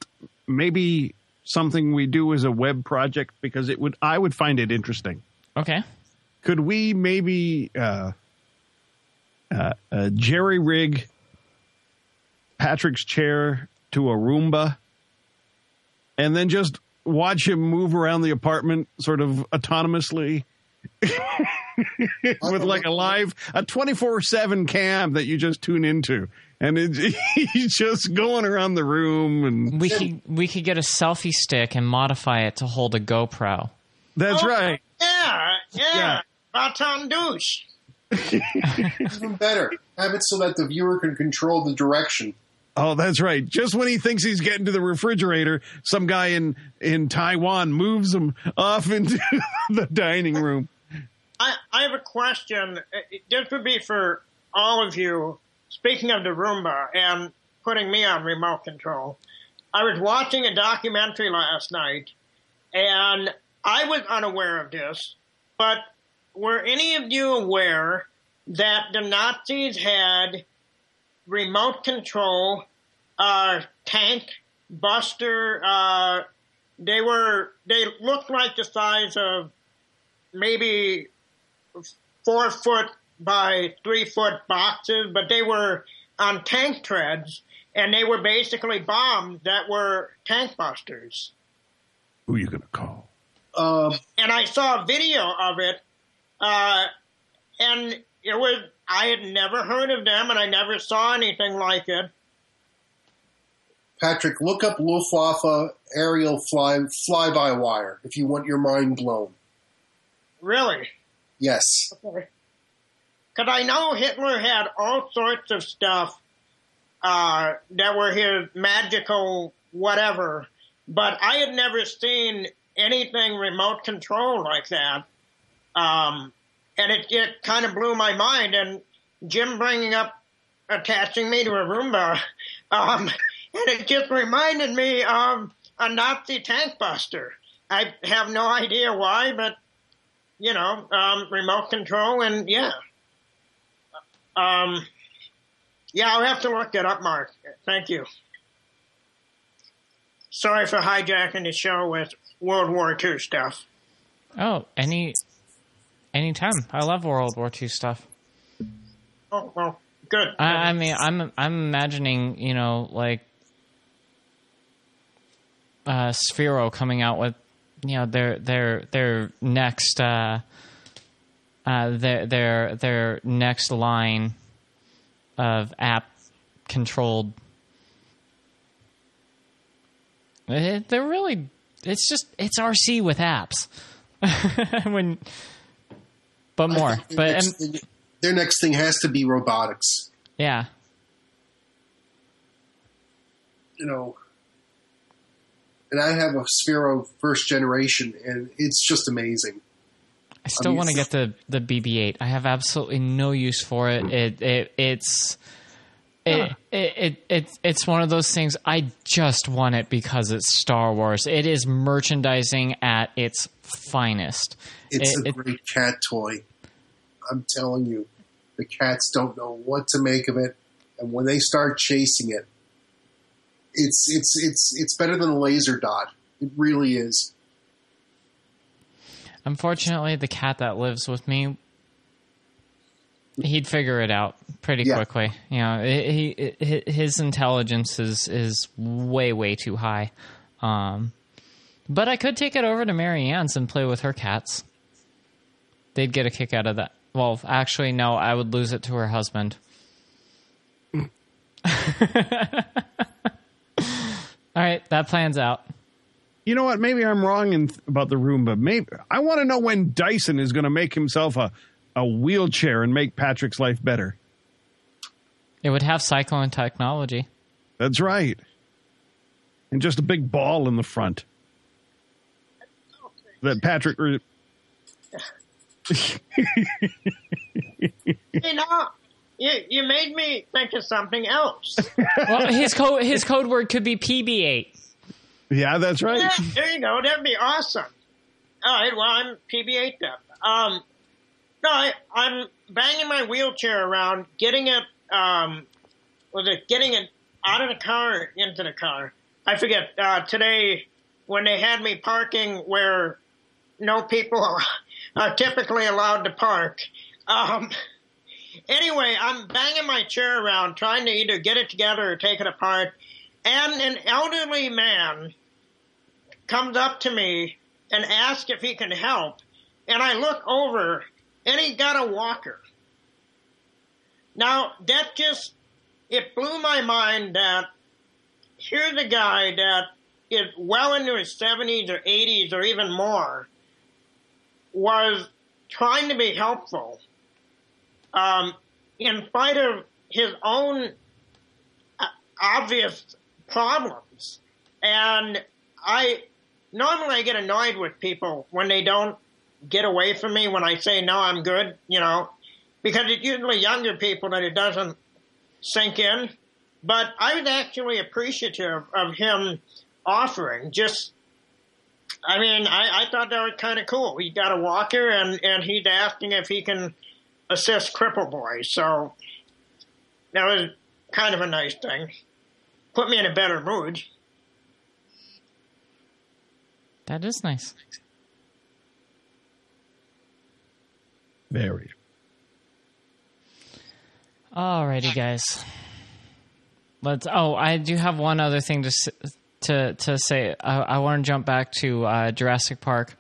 maybe something we do as a web project because it would I would find it interesting. okay, Could we maybe uh, uh, uh, jerry rig Patrick's chair to a Roomba, and then just watch him move around the apartment, sort of autonomously. with like a live a 24/7 cam that you just tune into and it, he's just going around the room and we could we could get a selfie stick and modify it to hold a GoPro. that's Oh, right Yeah. Yeah. Yeah. Baton douche. Even better, have it so that the viewer can control the direction. oh that's right just when he thinks he's getting to the refrigerator some guy in in Taiwan moves him off into the dining room I, I have a question. This would be for all of you. Speaking of the Roomba and putting me on remote control, I was watching a documentary last night, and I was unaware of this, but were any of you aware that the Nazis had remote control uh, tank buster? Uh, they were they looked like the size of maybe four foot by three foot boxes, but they were on tank treads, and they were basically bombs that were tank busters. who you gonna call Um, And I saw a video of it, uh, and it was I had never heard of them, and I never saw anything like it. Patrick, look up Luftwaffe aerial fly fly by wire if you want your mind blown. Really? Yes, Okay. Because I know Hitler had all sorts of stuff uh, that were his magical whatever, but I had never seen anything remote control like that. Um, and it, it kind of blew my mind. And Jim bringing up attaching me to a Roomba, um, and it just reminded me of a Nazi tank buster. I have no idea why, but you know, um, remote control and yeah. Um, yeah, I'll have to look it up, Mark. Thank you. Sorry for hijacking the show with World War II stuff. Oh, any any anytime. I love World War II stuff. Oh well, good. I, I mean, I'm I'm imagining, you know, like uh, Sphero coming out with, you know, their their their next uh, uh, their their their next line of app controlled. It, they're really. It's just it's RC with apps. when, but more. Their But next, thing, their next thing has to be robotics. yeah, You know, and I have a Sphero first generation, and it's just amazing. I still want to get the the BB-8. I have absolutely no use for it. It it it's it, it, it, it it's one of those things. I just want it because it's Star Wars. It is merchandising at its finest. It's It- a it- great cat toy. I'm telling you, the cats don't know what to make of it, and when they start chasing it, it's it's it's it's better than a laser dot. It really is. Unfortunately, the cat that lives with me, he'd figure it out pretty Yeah. quickly. You know, he, he his intelligence is is way way too high. Um, but I could take it over to Mary Ann's and play with her cats. They'd get a kick out of that. Well, actually, no, I would lose it to her husband. All right, that plan's out. You know what? Maybe I'm wrong in, about the Roomba. Maybe I want to know when Dyson is going to make himself a, a wheelchair and make Patrick's life better. It would have cyclone technology. That's right. And just a big ball in the front. That Patrick. Re- You know, you, you made me think of something else. Well, his code his code word could be PB8. Yeah, that's right. There you go. That'd be awesome. All right. Well, I'm PB8 then. Um, no, I, I'm banging my wheelchair around, getting it. Um, was it getting it out of the car into the car? I forget. Uh, today, when they had me parking where no people are typically allowed to park. Um, anyway, I'm banging my chair around, trying to either get it together or take it apart, and an elderly man comes up to me and asks if he can help. And I look over and he got a walker. Now that just, it blew my mind that here's a guy that is well into his 70s or 80s or even more was trying to be helpful um, in spite of his own uh, obvious problems. And I normally I get annoyed with people when they don't get away from me when I say no, I'm good, you know, because it's usually younger people that it doesn't sink in. But I was actually appreciative of him offering. Just, I mean, I, I thought that was kind of cool. He got a walker and and he's asking if he can assist Cripple Boy. So that was kind of a nice thing. Put me in a better mood. That is nice. Very. Alrighty, guys. Let's. Oh, I do have one other thing to to to say. I, I want to jump back to uh, Jurassic Park.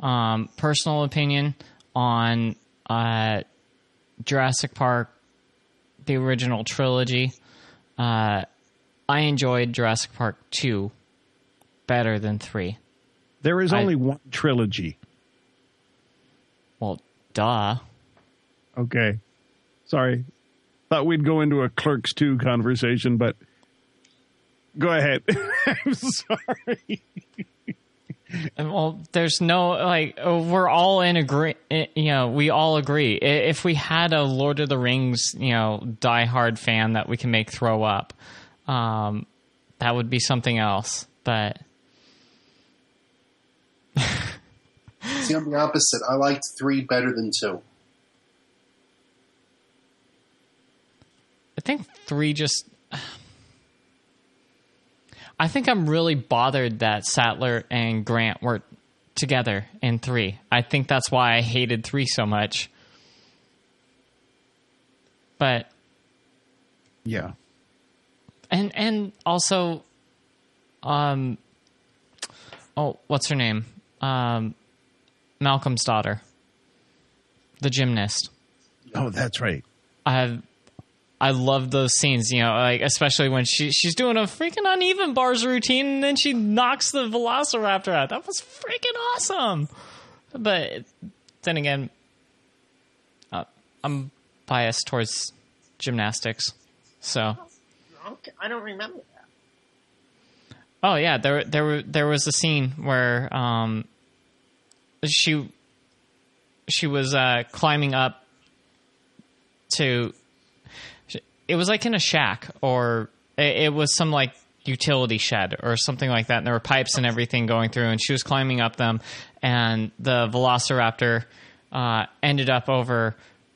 Um, personal opinion on uh, Jurassic Park, the original trilogy. Uh, I enjoyed Jurassic Park two better than three. There is I- only one trilogy. Well, duh. Okay. Sorry. Thought we'd go into a Clerks 2 conversation, but go ahead. I'm sorry. Well, there's no like uh, we're all in agree. uh, You know, we all agree. If we had a Lord of the Rings, you know, diehard fan that we can make throw up, um, that would be something else. But See, I'm the opposite. I liked three better than two. I think three just. I think I'm really bothered that Sattler and Grant were together in three. I think that's why I hated three so much. But Yeah. And and also, um, oh, what's her name? Um, Malcolm's daughter, the gymnast. Oh, that's right. I I love those scenes, you know, like especially when she she's doing a freaking uneven bars routine and then she knocks the velociraptor out. That was freaking awesome. But then again, uh, I'm biased towards gymnastics. So, I don't remember that. oh yeah, there there there was a scene where um she she was uh climbing up to it was like in a shack or it, it was some like utility shed or something like that and there were pipes and everything going through and she was climbing up them and the velociraptor uh, ended up over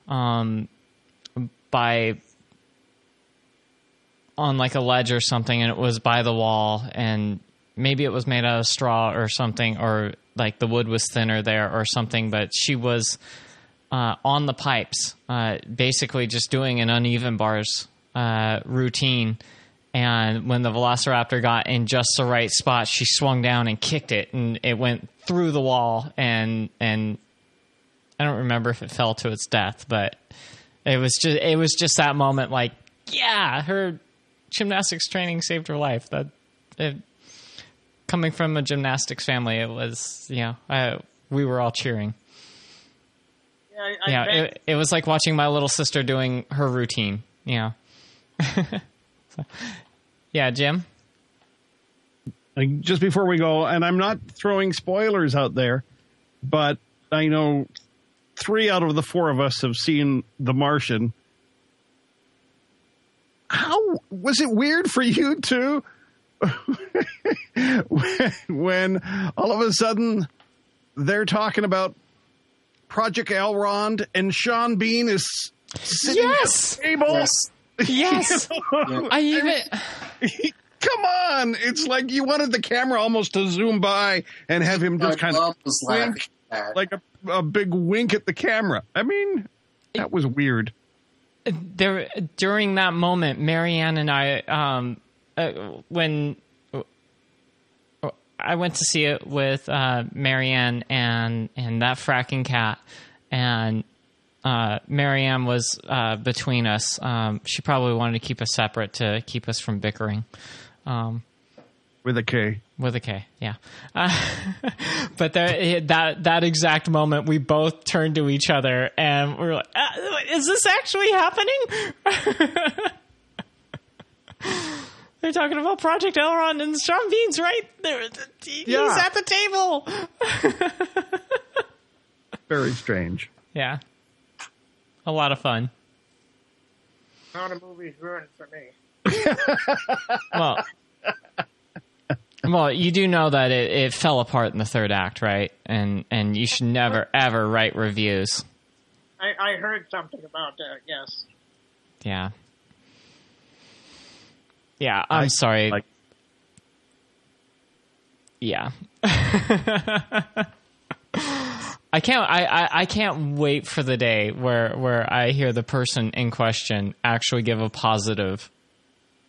um, by on like a ledge or something and it was by the wall and maybe it was made out of straw or something or like the wood was thinner there or something but she was uh, on the pipes uh, basically just doing an uneven bars uh, routine. And when the velociraptor got in just the right spot she swung down and kicked it and it went through the wall and and I don't remember if it fell to its death but it was just it was just that moment like yeah her gymnastics training saved her life. That it, coming from a gymnastics family it was you know I, we were all cheering. Yeah, I, I yeah bet- it, it was like watching my little sister doing her routine you know. So, yeah jim? Like, just before we go, and I'm not throwing spoilers out there, but I know three out of the four of us have seen The Martian. How was it weird for you too? when, when all of a sudden they're talking about Project Elrond and Sean Bean is sitting yes at the table. Yes. yes Yeah. i even Come on! It's like you wanted the camera almost to zoom by and have him My just kind of wink, like a, a big wink at the camera. I mean, that was weird. There during that moment, Marianne and I, um, uh, when uh, I went to see it with uh, Marianne and and that fracking cat, and uh, Marianne was uh, between us. Um, she probably wanted to keep us separate to keep us from bickering. Um, With a K. with a K, yeah. Uh, but there, that that exact moment, we both turned to each other and we were like, uh, "Is this actually happening?" They're talking about Project Elrond, and Sean Bean's right there. He's Yeah. at the table. Very strange. Yeah, a lot of fun. Not a movie's ruined for me. Well, well, you do know that it, it fell apart in the third act, right? And and you should never ever write reviews. I, I heard something about that. Yes. Yeah. Yeah, I'm I- sorry. like- yeah. I can't I, I, I can't wait for the day where where I hear the person in question actually give a positive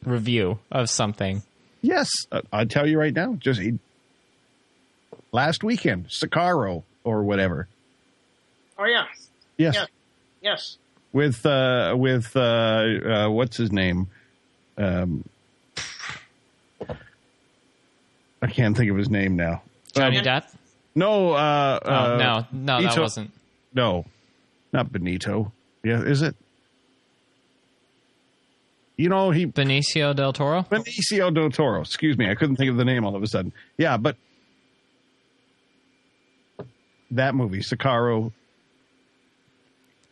review of something. Yes, uh, I'll tell you right now. Just he, last weekend, Sicario or whatever. Oh yeah. Yes, Yeah. Yes. with uh, with uh, uh, what's his name? Um, I can't think of his name now. Johnny Um, Depp? No, uh, Oh uh, no, no, that Benito- wasn't. No, not Benito. Yeah, is it? You know, he Benicio del Toro. Benicio del Toro. Excuse me, I couldn't think of the name all of a sudden. Yeah, but that movie, Sicario.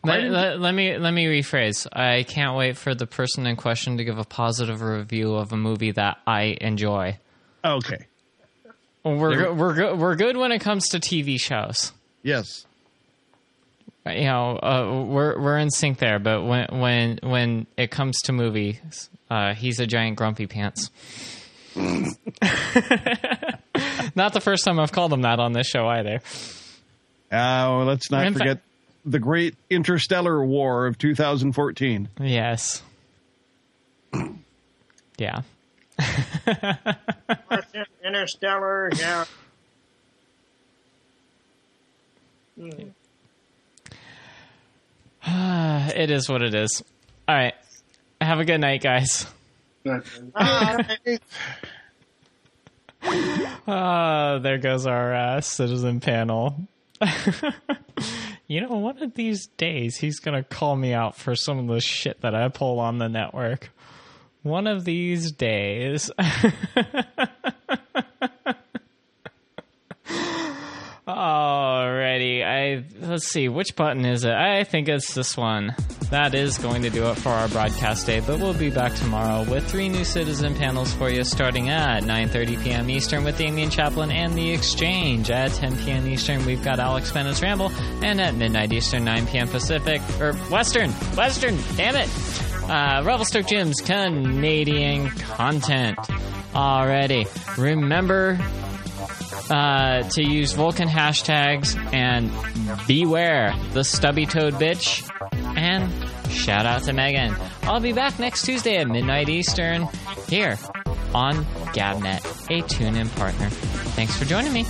Let, let, let me let me rephrase. I can't wait for the person in question to give a positive review of a movie that I enjoy. Okay. We're go, we're go, we're good when it comes to TV shows. Yes. You know, uh, we're we're in sync there. But when when when it comes to movies, uh, he's a giant grumpy pants. Not the first time I've called him that on this show either. Uh, let's not In forget fact- the great interstellar war of 2014. Yes. Yeah. Interstellar, yeah. It is what it is. All right. Have a good night, guys. Uh, there goes our uh, citizen panel. you know, one of these days he's going to call me out for some of the shit that I pull on the network. One of these days. Alrighty, I let's see which button is it. I think it's this one. That is going to do it for our broadcast day, but we'll be back tomorrow with three new citizen panels for you starting at 9:30 p.m. Eastern with Damien Chaplin and the Exchange. At 10 p.m. Eastern, we've got Alex Bennett's Ramble, and at midnight Eastern, 9 p.m. Pacific or Western, Western, damn it. Uh, Revelstoke Jim's Canadian content. Already, remember uh, to use Vulcan hashtags and beware the stubby toed bitch. And shout out to Megan. I'll be back next Tuesday at midnight Eastern here on Gabnet, a TuneIn partner. Thanks for joining me.